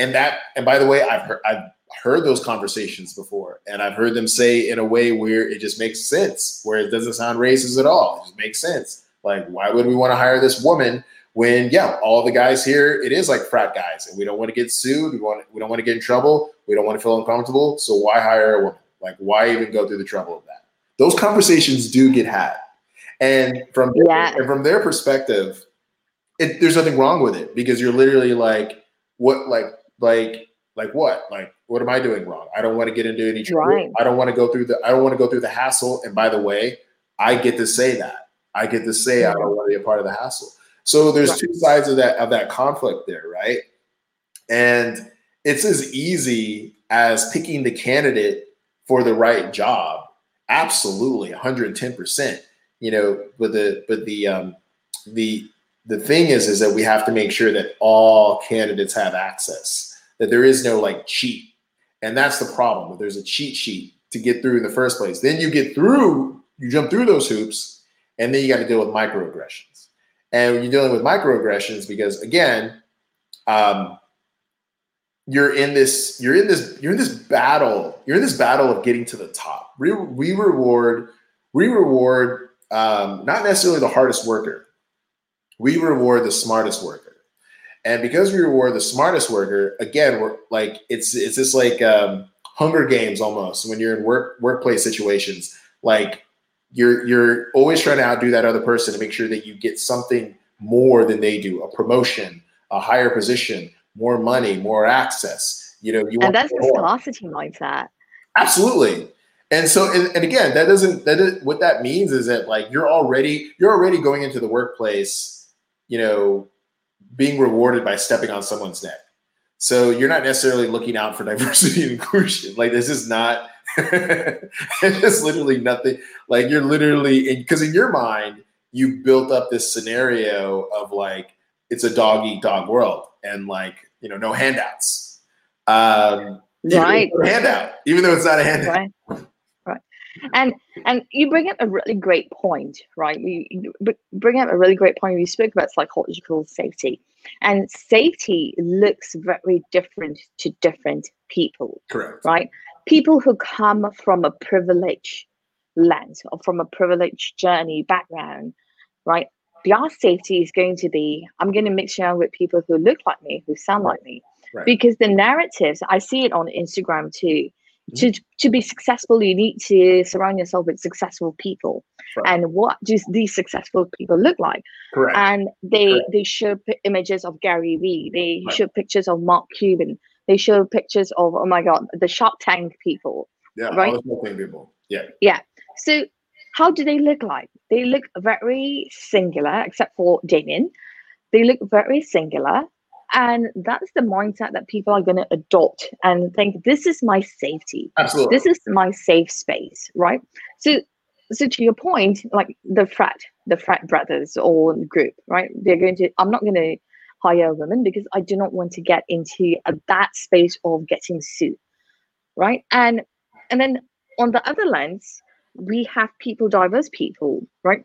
And that, and by the way, I've heard, I've heard those conversations before, and I've heard them say in a way where it just makes sense, where it doesn't sound racist at all. It just makes sense. Like, why would we want to hire this woman when, yeah, all the guys here, it is like frat guys, and we don't want to get sued. We want, we don't want to get in trouble. We don't want to feel uncomfortable. So why hire a woman? Like, why even go through the trouble of that? Those conversations do get had, and from yeah. and from their perspective, it, there's nothing wrong with it because you're literally like, what, like, like, like what, like what am I doing wrong? I don't want to get into any trouble. Right. I don't want to go through the I don't want to go through the hassle. And by the way, I get to say that. I get to say I don't want to be a part of the hassle. So there's right. two sides of that of that conflict there, right? And it's as easy as picking the candidate for the right job. Absolutely, 110%. You know, but the but the um the the thing is is that we have to make sure that all candidates have access that there is no like cheat and that's the problem. That There's a cheat sheet to get through in the first place. Then you get through, you jump through those hoops, and then you got to deal with microaggressions. And you're dealing with microaggressions, because again, um, you're in this, you're in this, you're in this battle, you're in this battle of getting to the top. We, we reward, we reward um, not necessarily the hardest worker. We reward the smartest worker. And because we reward the smartest worker, again, we're like it's it's just like um, Hunger Games almost when you're in work workplace situations. Like you're you're always trying to outdo that other person to make sure that you get something more than they do, a promotion, a higher position, more money, more access. You know, you and that's the scarcity mindset. Absolutely. And so, and, and again, that doesn't that is, what that means is that like you're already you're already going into the workplace, you know, being rewarded by stepping on someone's neck. So you're not necessarily looking out for diversity and inclusion. Like this is not. it's literally nothing. Like you're literally because in, in your mind you built up this scenario of like it's a dog eat dog world and like you know no handouts. Um, right. Handout, even though it's not a handout. Right. Right. and and you bring up a really great point right you, you bring up a really great point you spoke about psychological safety and safety looks very different to different people correct right people who come from a privileged lens or from a privileged journey background right their safety is going to be i'm going to mix around with people who look like me who sound like me Right. because the narratives i see it on instagram too Mm-hmm. to to be successful you need to surround yourself with successful people Right. and what do these successful people look like correct and they Correct. they show p- images of gary vee they Right. show pictures of mark cuban they show pictures of oh my god the shark tank people yeah right. all the smoking people Yeah. yeah so how do they look like? They look very singular except for daymond. They look very singular and that's the mindset that people are going to adopt and think this is my safety. Absolutely. This is my safe space right? So so to your point like the frat the frat brothers or group right? They're going to i'm not going to hire a woman because i do not want to get into a, that space of getting sued right? And and then on the other lens we have people diverse people right?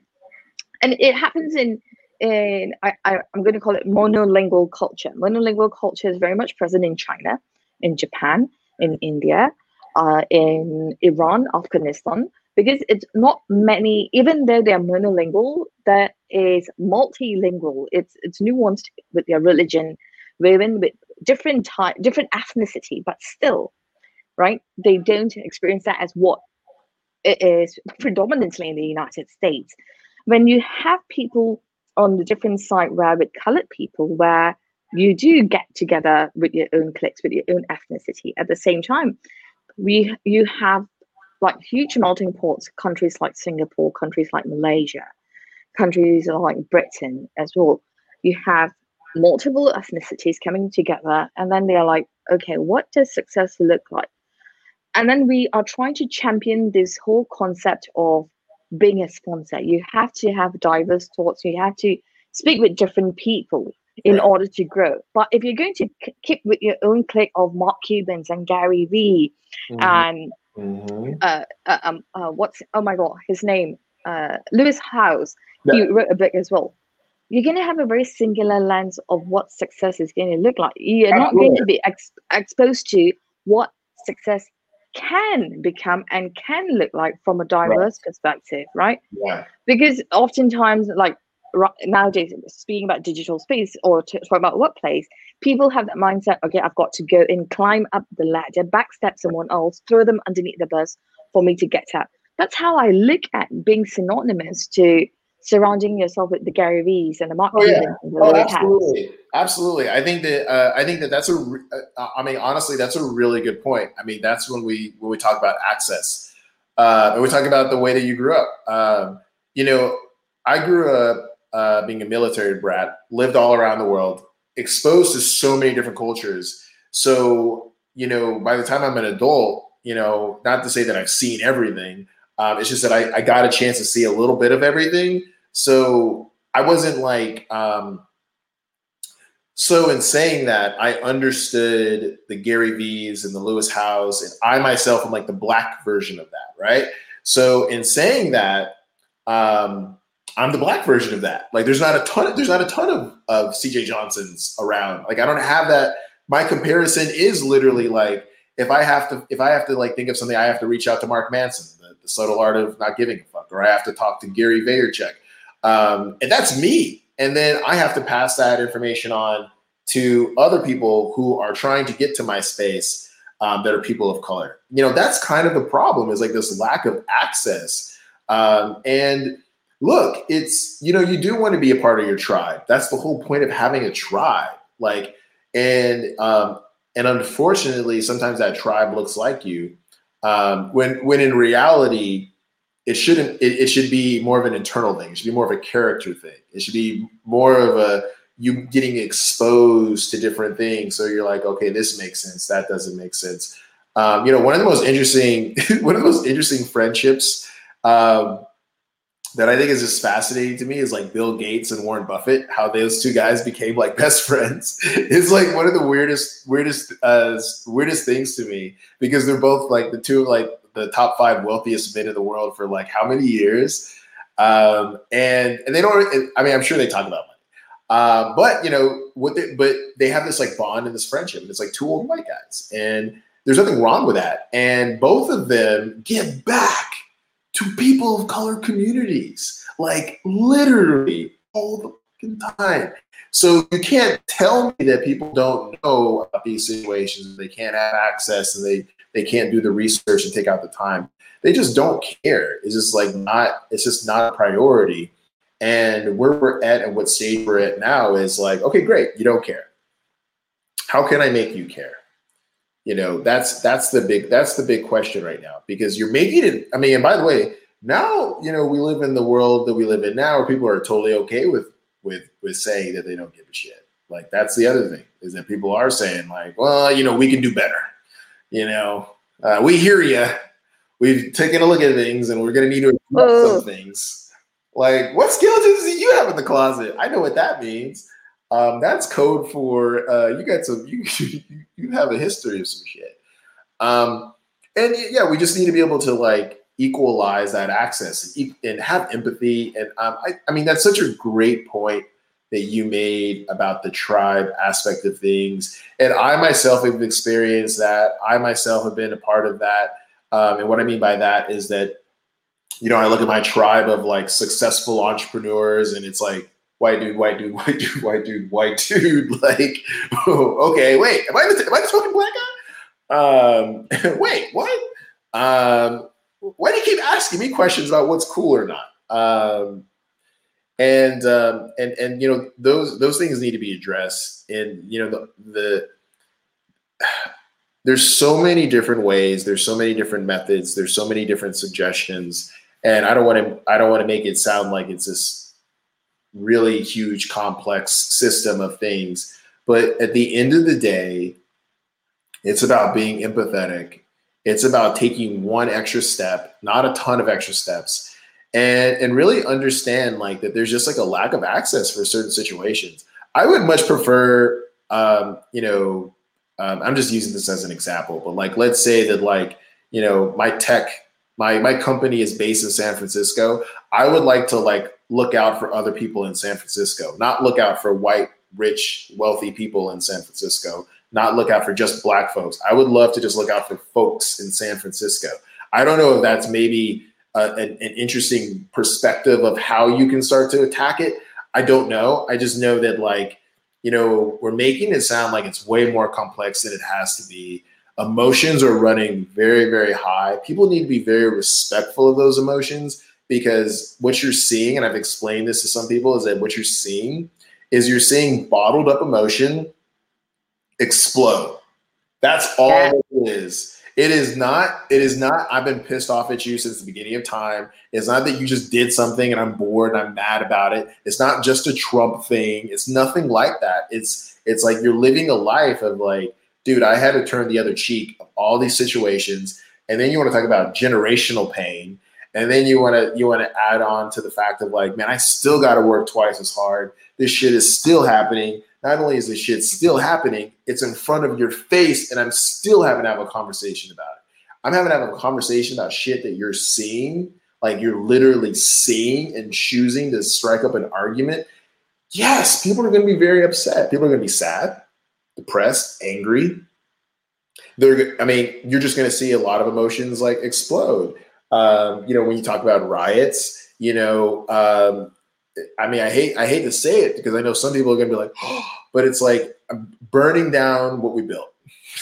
And it happens in in I, I i'm going to call it monolingual culture. Monolingual culture is very much present in china in japan in india uh, in iran afghanistan because it's not many even though they're monolingual there is multilingual. It's it's nuanced with their religion woven with different type different ethnicity but still right? They don't experience that as what it is predominantly in the united states. When you have people on the different side where with colored people where you do get together with your own cliques with your own ethnicity at the same time we you have like huge melting pots countries like singapore countries like malaysia countries like britain as well. You have multiple ethnicities coming together and then they're like okay what does success look like and then we are trying to champion this whole concept of being a sponsor you have to have diverse thoughts you have to speak with different people in Right. order to grow but if you're going to k- keep with your own clique of mark cubans and gary vee Mhm. and Mhm. uh, uh, um, uh, what's oh my god his name uh, lewis howes Yeah. he wrote a book as well you're going to have a very singular lens of what success is going to look like you're not going to be ex- exposed to what success can become and can look like from a diverse perspective right? Yeah. Because oftentimes like nowadays speaking about digital space or to talk about workplace people have that mindset okay i've got to go and climb up the ladder backstep someone else throw them underneath the bus for me to get up. That's how i look at being synonymous to surrounding yourself with the gary v's and the mark Oh, yeah. And the Oh, absolutely, absolutely. I think that uh, I think that that's a. re- uh, I mean, honestly, that's a really good point. I mean, that's when we when we talk about access, uh, and we talk about the way that you grew up. Um, you know, I grew up uh, being a military brat, lived all around the world, exposed to so many different cultures. So, you know, by the time I'm an adult, you know, not to say that I've seen everything. Um, it's just that I, I got a chance to see a little bit of everything. So I wasn't like, um, so in saying that, I understood the Gary V's and the Lewis Howes, and I myself am like the black version of that, right? So in saying that, um, I'm the black version of that. Like, there's not a ton. there's not a ton of of CJ Johnsons around. Like, I don't have that. My comparison is literally like if I have to if I have to like think of something, I have to reach out to Mark Manson, the, the subtle art of not giving a fuck, or I have to talk to Gary Vaynerchuk, um, and that's me. And then I have to pass that information on to other people who are trying to get to my space um, that are people of color. You know, that's kind of the problem is like this lack of access. Um, and look, it's you know, you do want to be a part of your tribe. That's the whole point of having a tribe. Like, and um, and unfortunately, sometimes that tribe looks like you. Um, when when in reality, it shouldn't. It, it should be more of an internal thing. It should be more of a character thing. It should be more of a you getting exposed to different things. So you're like, okay, this makes sense. That doesn't make sense. Um, you know, one of the most interesting, one of the most interesting friendships um, that I think is just fascinating to me is like Bill Gates and Warren Buffett. How those two guys became like best friends. It's like one of the weirdest, weirdest, uh, weirdest things to me because they're both like the two like the top five wealthiest men in the world for like how many years? Um, and and they don't. I mean, I'm sure they talk about money, uh, but you know what? They, but they have this like bond and this friendship. and It's like two old white guys, and there's nothing wrong with that. And both of them give back to people of color communities, like literally all the time. So you can't tell me that people don't know about these situations. They can't have access and they they can't do the research and take out the time. They just don't care. It's just like not. It's just not a priority. And where we're at and what stage we're at now is like, okay, great, you don't care. How can I make you care? You know, that's that's the big that's the big question right now because you're making it. I mean, and by the way, now you know we live in the world that we live in now, where people are totally okay with with with saying that they don't give a shit. Like that's the other thing is that people are saying like, well, you know, we can do better. You know, uh, we hear you. We've taken a look at things, and we're going to need to adjust some things. Like, what skeletons do you have in the closet? I know what that means. Um, that's code for uh, you got some. You you have a history of some shit. Um, and yeah, we just need to be able to like equalize that access and, and have empathy. And um, I, I mean, that's such a great point that you made about the tribe aspect of things. And I myself have experienced that. I myself have been a part of that. Um, and what I mean by that is that, you know, I look at my tribe of like successful entrepreneurs and it's like, white dude, white dude, white dude, white dude, white dude. Like, oh, okay, wait, am I the, am I the fucking black guy? Um, wait, what? Um, why do you keep asking me questions about what's cool or not? Um, and um, and and you know those those things need to be addressed. And you know the the there's so many different ways. There's so many different methods. There's so many different suggestions. And I don't want to I don't want to make it sound like it's this really huge complex system of things. But at the end of the day, it's about being empathetic it's about taking one extra step, not a ton of extra steps, and and really understand like that there's just like a lack of access for certain situations. I would much prefer, um, you know, um, I'm just using this as an example, but like let's say that like you know my tech, my my company is based in San Francisco. I would like to like look out for other people in San Francisco, not look out for white, rich, wealthy people in San Francisco not look out for just black folks. I would love to just look out for folks in San Francisco. I don't know if that's maybe an, an interesting perspective of how you can start to attack it. I don't know. I just know that like, you know, we're making it sound like it's way more complex than it has to be. Emotions are running very, very high. People need to be very respectful of those emotions because what you're seeing, and I've explained this to some people, is that what you're seeing is you're seeing bottled up emotion explode. That's all yeah. it is. It is not, it is not, I've been pissed off at you since the beginning of time. It's not that you just did something and I'm bored and I'm mad about it. It's not just a Trump thing. It's nothing like that. It's it's like you're living a life of like, dude, I had to turn the other cheek of all these situations. And then you want to talk about generational pain. And then you want to you want to add on to the fact of like, man, I still got to work twice as hard. This shit is still happening not only is this shit still happening, it's in front of your face, and I'm still having to have a conversation about it. I'm having to have a conversation about shit that you're seeing, like you're literally seeing and choosing to strike up an argument. Yes, people are going to be very upset. People are going to be sad, depressed, angry. They're, I mean, you're just going to see a lot of emotions like explode. Um, you know, when you talk about riots, you know, um, I mean, I hate I hate to say it because I know some people are to be like, oh, but it's like burning down what we built.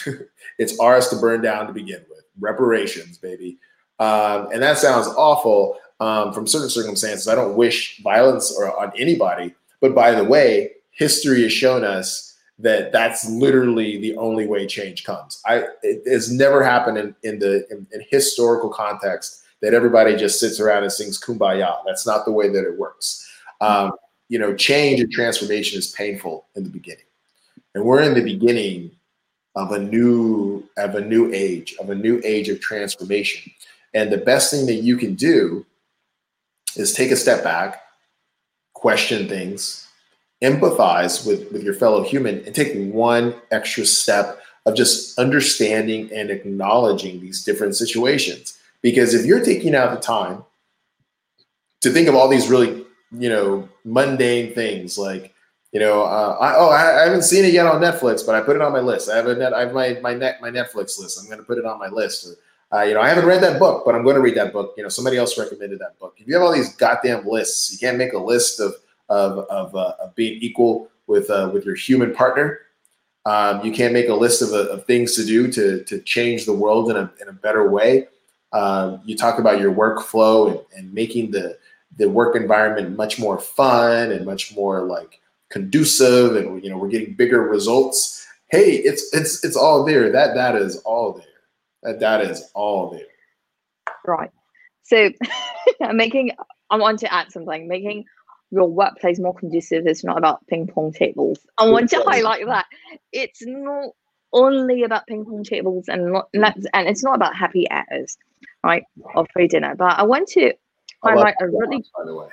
it's ours to burn down to begin with. Reparations, baby. Um, and that sounds awful um, from certain circumstances. I don't wish violence or on anybody. But by the way, history has shown us that that's literally the only way change comes. I it has never happened in, in the in, in historical context that everybody just sits around and sings kumbaya. That's not the way that it works um, you know, change and transformation is painful in the beginning, and we're in the beginning of a new of a new age of a new age of transformation. And the best thing that you can do is take a step back, question things, empathize with, with your fellow human, and take one extra step of just understanding and acknowledging these different situations. Because if you're taking out the time to think of all these really, you know, mundane things like, you know, uh, I, oh, I, I, haven't seen it yet on Netflix, but I put it on my list. I have a net, I have my my net my Netflix list. I'm going to put it on my list. Or, uh, you know, I haven't read that book, but I'm going to read that book. You know, somebody else recommended that book. If you have all these goddamn lists, you can't make a list of of of, uh, of being equal with uh, with your human partner. Um, you can't make a list of, uh, of things to do to to change the world in a in a better way. Um, you talk about your workflow and, and making the the work environment much more fun and much more like conducive and you know we're getting bigger results. Hey it's it's it's all there. That data is all there. That data is all there. Right. So making i want to add something. Making your workplace more conducive is not about ping pong tables. I want to highlight that. It's not only about ping pong tables and not and it's not about happy hours right or free dinner but i want to highlight a really by the way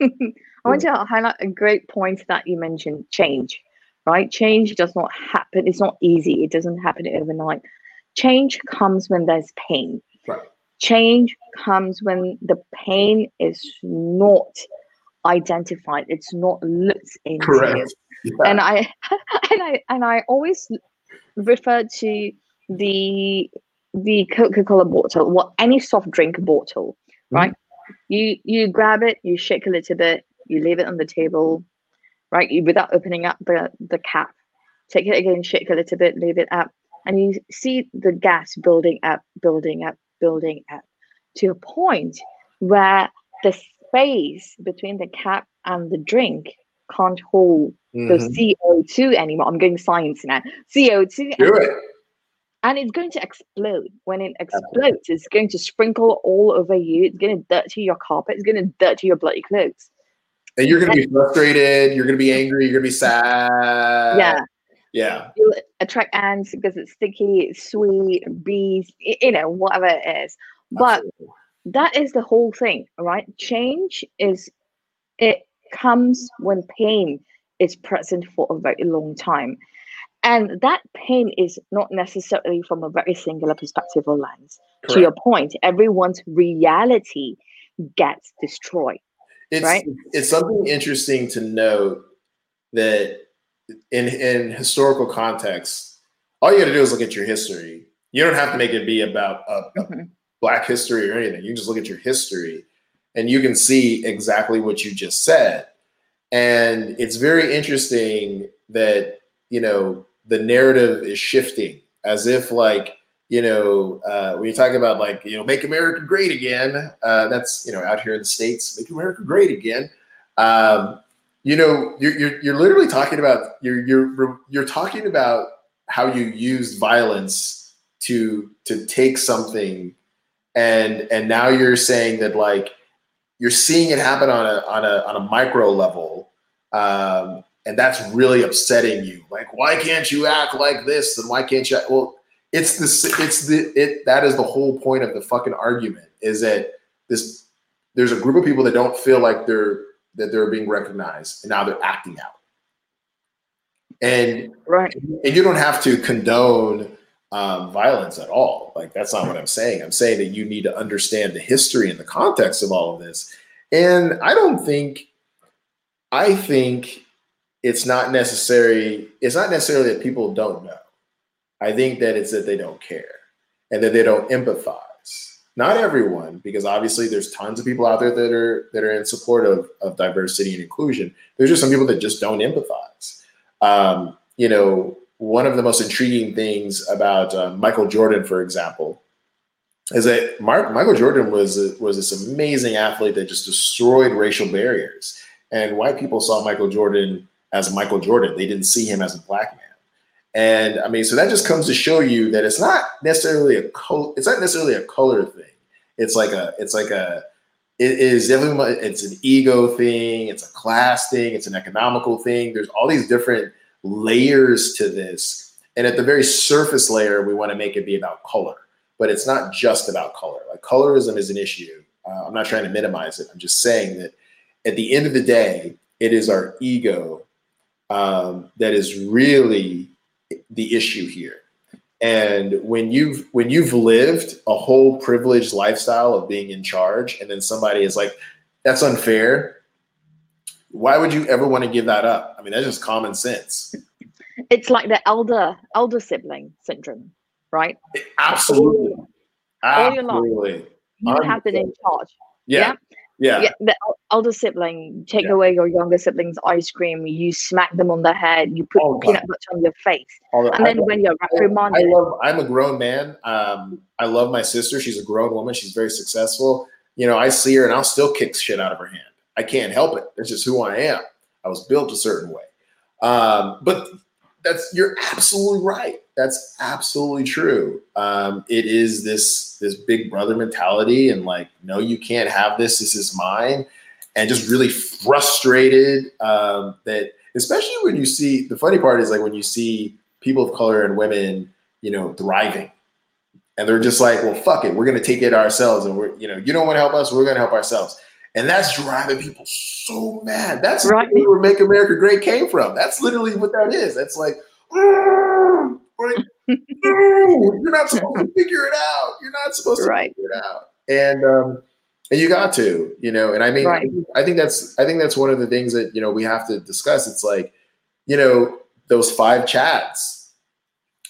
I want to highlight a great point that you mentioned change, right? Change does not happen, it's not easy, it doesn't happen overnight. Change comes when there's pain. Right. Change comes when the pain is not identified, it's not looked into. Correct. Yeah. And I and I and I always refer to the the Coca-Cola bottle, or any soft drink bottle, right? You you grab it, you shake a little bit, you leave it on the table, right? You, without opening up the, the cap. Take it again, shake a little bit, leave it up. And you see the gas building up, building up, building up to a point where the space between the cap and the drink can't hold mm-hmm. the CO2 anymore. I'm going science now. CO2. Do it. And it's going to explode. When it explodes, it's going to sprinkle all over you. It's going to dirty your carpet. It's going to dirty your bloody clothes. And you're going to be frustrated. You're going to be angry. You're going to be sad. Yeah. Yeah. You'll attract ants because it's sticky, it's sweet, bees, you know, whatever it is. But Absolutely. that is the whole thing, right? Change is, it comes when pain is present for a very long time. And that pain is not necessarily from a very singular perspective or lens. Correct. To your point, everyone's reality gets destroyed it's right? it's something interesting to note that in in historical context, all you got to do is look at your history. You don't have to make it be about a, mm-hmm. Black history or anything. You just look at your history, and you can see exactly what you just said. And it's very interesting that you know the narrative is shifting, as if like you know, uh, when you talk about like, you know, make America great again, uh, that's, you know, out here in the States, make America great again. Um, you know, you're, you're, you're literally talking about, you're, you're, you're talking about how you use violence to, to take something and, and now you're saying that like, you're seeing it happen on a, on a, on a micro level. Um, and that's really upsetting you. Like, why can't you act like this? And why can't you? Well, it's the it's the it that is the whole point of the fucking argument is that this there's a group of people that don't feel like they're that they're being recognized and now they're acting out and right and you don't have to condone um, violence at all like that's not what i'm saying i'm saying that you need to understand the history and the context of all of this and i don't think i think it's not necessary it's not necessarily that people don't know I think that it's that they don't care and that they don't empathize. Not everyone, because obviously there's tons of people out there that are that are in support of, of diversity and inclusion. There's just some people that just don't empathize. Um, you know, one of the most intriguing things about uh, Michael Jordan, for example, is that Mark, Michael Jordan was was this amazing athlete that just destroyed racial barriers, and white people saw Michael Jordan as Michael Jordan. They didn't see him as a black man. And I mean, so that just comes to show you that it's not necessarily a col- it's not necessarily a color thing. It's like a it's like a it is definitely it's an ego thing, it's a class thing, it's an economical thing. There's all these different layers to this. And at the very surface layer, we want to make it be about color, but it's not just about color. Like colorism is an issue. Uh, I'm not trying to minimize it. I'm just saying that at the end of the day, it is our ego um, that is really the issue here. And when you've when you've lived a whole privileged lifestyle of being in charge, and then somebody is like, "That's unfair," why would you ever want to give that up? I mean, that's just common sense. It's like the elder elder sibling syndrome, right? Absolutely. All your life, you have been in charge. Yeah. yeah. Yeah. yeah. The elder sibling, take yeah. away your younger sibling's ice cream, you smack them on the head, you put oh, peanut butter on your face. Oh, and then when you're reminded. I love, I'm a grown man. Um, I love my sister. She's a grown woman. She's very successful. You know, I see her and I'll still kick shit out of her hand. I can't help it. It's just who I am. I was built a certain way. Um, but that's you're absolutely right. That's absolutely true. Um, it is this this big brother mentality, and like, no, you can't have this. This is mine, and just really frustrated um, that, especially when you see the funny part is like when you see people of color and women, you know, thriving, and they're just like, well, fuck it, we're gonna take it ourselves, and we're, you know, you don't want to help us, we're gonna help ourselves. And that's driving people so mad. That's right. where Make America Great came from. That's literally what that is. That's like, like you're not supposed to figure it out. You're not supposed to right. figure it out. And um, and you got to, you know, and I mean, right. I think that's I think that's one of the things that you know we have to discuss. It's like, you know, those five chads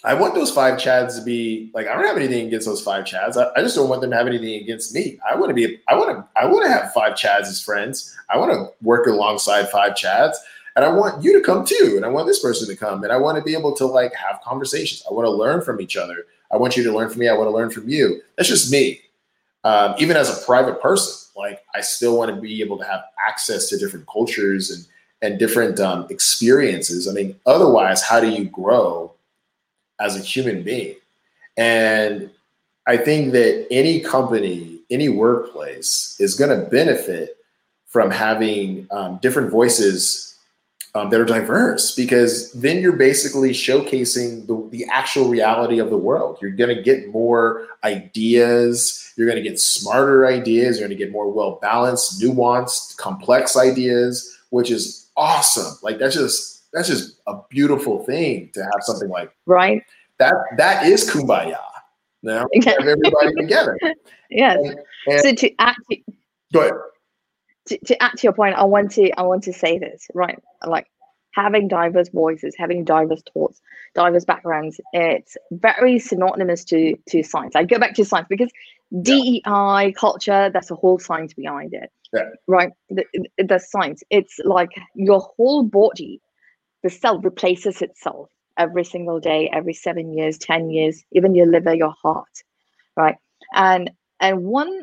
I want those five chads to be like I don't have anything against those five chads. I, I, just don't want them to have anything against me. I want to be I want to I want to have five chads as friends. I want to work alongside five chads. And I want you to come too. And I want this person to come. And I want to be able to like have conversations. I want to learn from each other. I want you to learn from me. I want to learn from you. That's just me. Um, even as a private person, like I still want to be able to have access to different cultures and and different um, experiences. I mean, otherwise, how do you grow as a human being. And I think that any company, any workplace is going to benefit from having um, different voices um, that are diverse because then you're basically showcasing the, the actual reality of the world. You're going to get more ideas. You're going to get smarter ideas. You're going to get more well balanced, nuanced, complex ideas, which is awesome. Like that's just that's just a beautiful thing to have something like right. That that is kumbaya. Now have everybody together. Yes. And, and so to actually go ahead. To, to add to your point, I want to I want to say this right. Like having diverse voices, having diverse thoughts, diverse backgrounds, it's very synonymous to to science. I go back to science because DEI culture, that's a whole science behind it. Yeah. Right. The, the science. It's like your whole body the cell replaces itself every single day, every seven years, 10 years, even your liver, your heart, right? And and one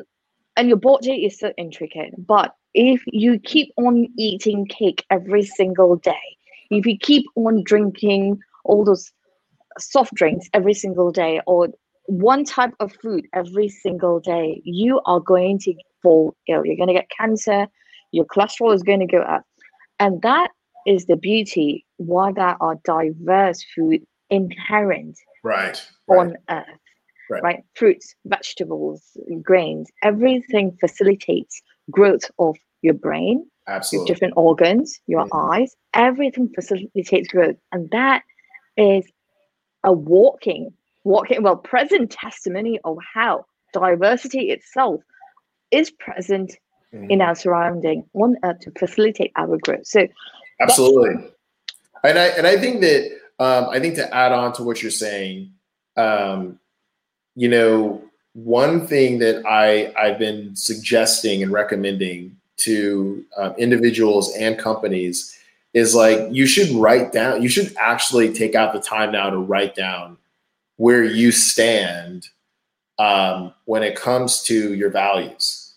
and your body is so intricate, but if you keep on eating cake every single day, if you keep on drinking all those soft drinks every single day or one type of food every single day, you are going to fall ill. You're going to get cancer, your cholesterol is going to go up. And that is the beauty why there are diverse food inherent right on right. earth right. right fruits vegetables grains everything facilitates growth of your brain Absolutely. your different organs your mm-hmm. eyes everything facilitates growth and that is a walking walking well present testimony of how diversity itself is present mm-hmm. in our surrounding on earth to facilitate our growth so Absolutely. And I and I think that um, I think to add on to what you're saying, um, you know, one thing that I I've been suggesting and recommending to um, individuals and companies is like you should write down. You should actually take out the time now to write down where you stand um, when it comes to your values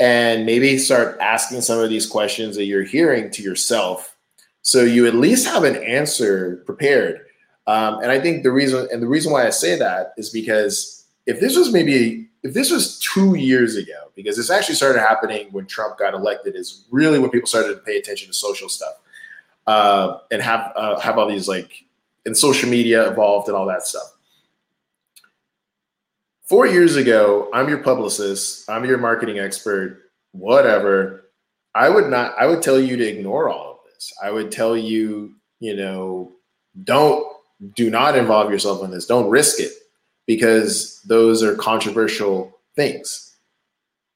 and maybe start asking some of these questions that you're hearing to yourself so you at least have an answer prepared um, and i think the reason and the reason why i say that is because if this was maybe if this was two years ago because this actually started happening when trump got elected is really when people started to pay attention to social stuff uh, and have uh, have all these like and social media evolved and all that stuff four years ago, I'm your publicist, I'm your marketing expert, whatever. I would not, I would tell you to ignore all of this. I would tell you, you know, don't do not involve yourself in this. Don't risk it because those are controversial things.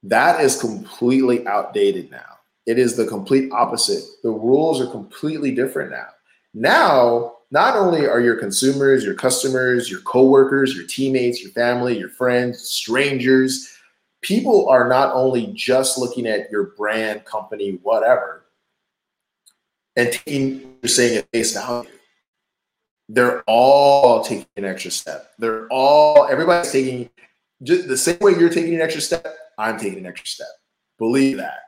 That is completely outdated now. It is the complete opposite. The rules are completely different now. Now, not only are your consumers, your customers, your coworkers, your teammates, your family, your friends, strangers, people are not only just looking at your brand, company, whatever, and taking you're saying at face value. They're all taking an extra step. They're all everybody's taking just the same way you're taking an extra step. I'm taking an extra step. Believe that.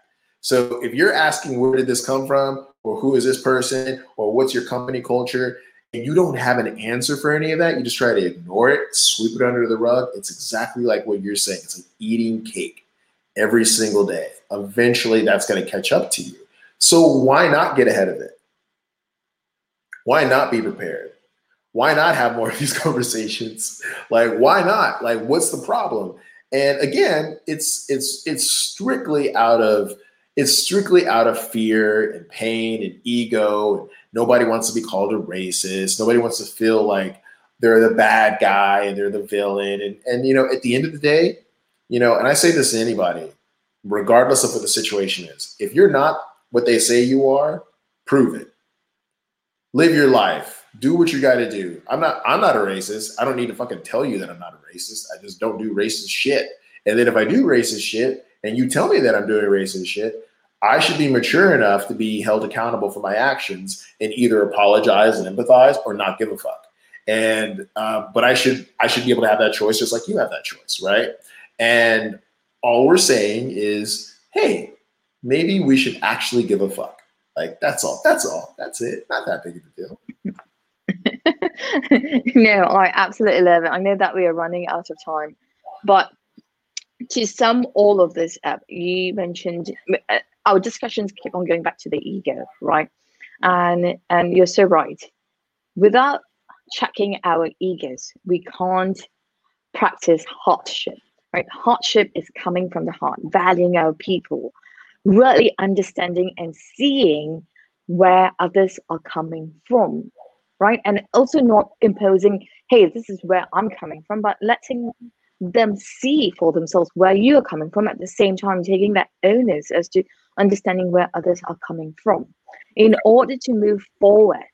So if you're asking where did this come from, or who is this person, or what's your company culture, and you don't have an answer for any of that, you just try to ignore it, sweep it under the rug. It's exactly like what you're saying. It's like eating cake every single day. Eventually, that's going to catch up to you. So why not get ahead of it? Why not be prepared? Why not have more of these conversations? Like, why not? Like, what's the problem? And again, it's it's it's strictly out of it's strictly out of fear and pain and ego. Nobody wants to be called a racist. Nobody wants to feel like they're the bad guy and they're the villain. And and you know, at the end of the day, you know, and I say this to anybody, regardless of what the situation is, if you're not what they say you are, prove it. Live your life. Do what you got to do. I'm not. I'm not a racist. I don't need to fucking tell you that I'm not a racist. I just don't do racist shit. And then if I do racist shit, and you tell me that I'm doing racist shit, I should be mature enough to be held accountable for my actions and either apologize and empathize or not give a fuck. And uh, but I should I should be able to have that choice just like you have that choice, right? And all we're saying is, hey, maybe we should actually give a fuck. Like that's all. That's all. That's it. Not that big of a deal. no, I absolutely love it. I know that we are running out of time, but to sum all of this up, you mentioned uh, our discussions keep on going back to the ego, right? And and you're so right. Without checking our egos, we can't practice Heartship, right? Heartship is coming from the heart, valuing our people, really understanding and seeing where others are coming from, right? And also not imposing, hey, this is where I'm coming from, but letting them see for themselves where you are coming from at the same time taking that onus as to understanding where others are coming from in order to move forward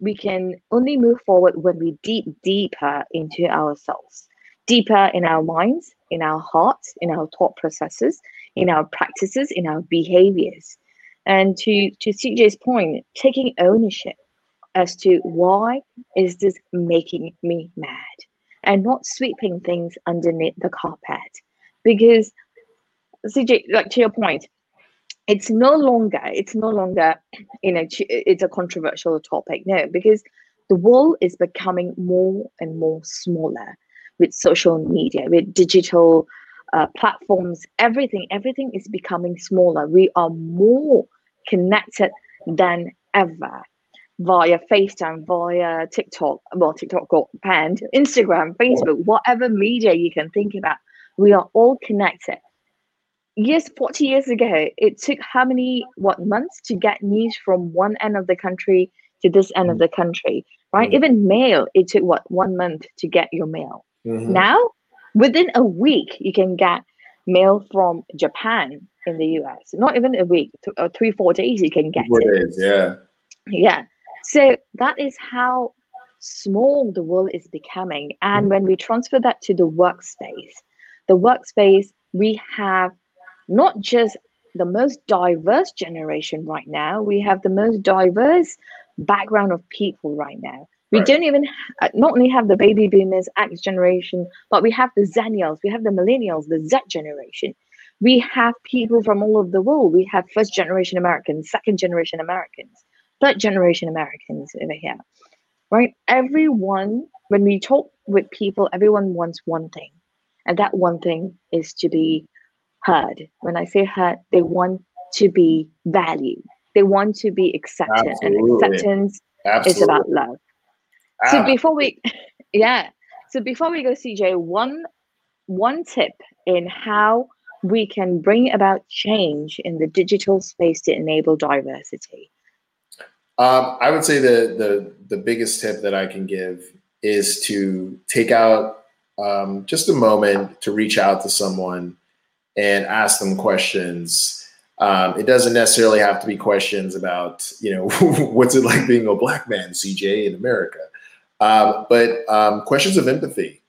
we can only move forward when we deep deeper into ourselves deeper in our minds in our hearts in our thought processes in our practices in our behaviors and to to cj's point taking ownership as to why is this making me mad and not sweeping things underneath the carpet. Because CJ, like to your point, it's no longer it's no longer you know it's a controversial topic. No, because the world is becoming more and more smaller with social media, with digital uh, platforms. Everything everything is becoming smaller. We are more connected than ever via FaceTime, via TikTok, well, TikTok got banned, Instagram, Facebook, whatever media you can think about, we are all connected. Yes, 40 years ago, it took how many, what, months to get news from one end of the country to this end of mm. the country, right? Mm-hmm. Even mail, it took, what, one month to get your mail. Mm-hmm. Now, within a week, you can get mail from Japan in the US. Not even a week, th- uh, three, four days, you can get four it. Days, yeah. Yeah. So that is how small the world is becoming. And when we transfer that to the workspace, the workspace, we have not just the most diverse generation right now, we have the most diverse background of people right now. We right. don't even ha- not only have the baby boomers, X generation, but we have the Zennials, we have the millennials, the Z generation. We have people from all over the world. We have first generation Americans, second generation Americans third generation Americans over here, right? Everyone, when we talk with people, everyone wants one thing, and that one thing is to be heard. When I say heard, they want to be valued. They want to be accepted, Absolutely. and acceptance Absolutely. is about love. Ah. So before we, yeah, so before we go, CJ, one one tip in how we can bring about change in the digital space to enable diversity Um, I would say the the the biggest tip that I can give is to take out um, just a moment to reach out to someone and ask them questions. Um, it doesn't necessarily have to be questions about, you know, what's it like being a black man, CJ, in America, um, but um, questions of empathy,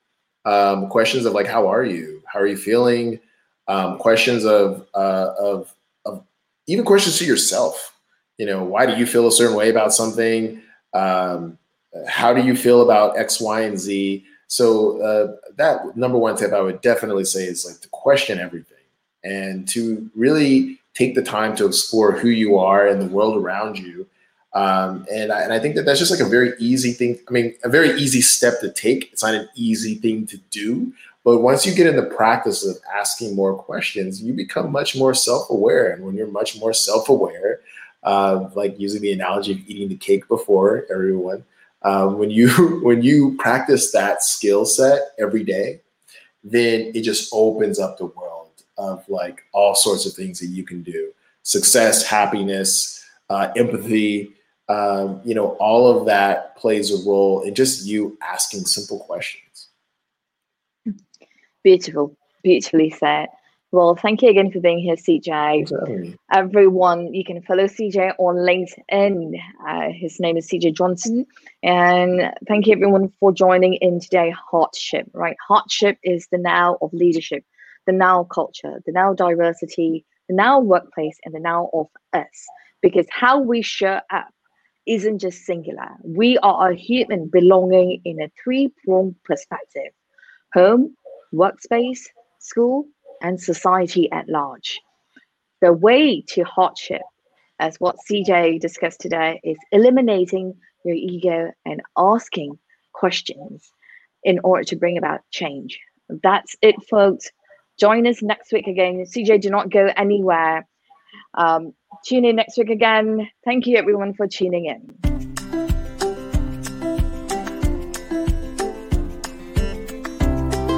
um, questions of like, how are you? How are you feeling? Questions of, uh, of, of even questions to yourself. You know, why do you feel a certain way about something? Um, how do you feel about X, Y, and Z? So uh, that number one tip I would definitely say is like to question everything and to really take the time to explore who you are and the world around you. Um, and, I, and I think that that's just like a very easy thing. I mean, a very easy step to take. It's not an easy thing to do, but once you get in the practice of asking more questions, you become much more self-aware. And when you're much more self-aware, uh, like using the analogy of eating the cake before everyone, um, when you when you practice that skill set every day, then it just opens up the world of like all sorts of things that you can do: success, happiness, uh, empathy. Um, you know, all of that plays a role in just you asking simple questions. Beautiful, beautifully said. Well, thank you again for being here, CJ. Everyone, you can follow CJ on LinkedIn. Uh, his name is CJ Johnson. And thank you, everyone, for joining in today. Heartship, right? Heartship is the now of leadership, the now culture, the now diversity, the now workplace, and the now of us. Because how we show up isn't just singular. We are a human belonging in a three pronged perspective home, workspace, school, and society at large. The way to Heartship, as what CJ discussed today, is eliminating your ego and asking questions in order to bring about change. That's it, folks. Join us next week again. CJ, do not go anywhere. Um, tune in next week again. Thank you, everyone, for tuning in.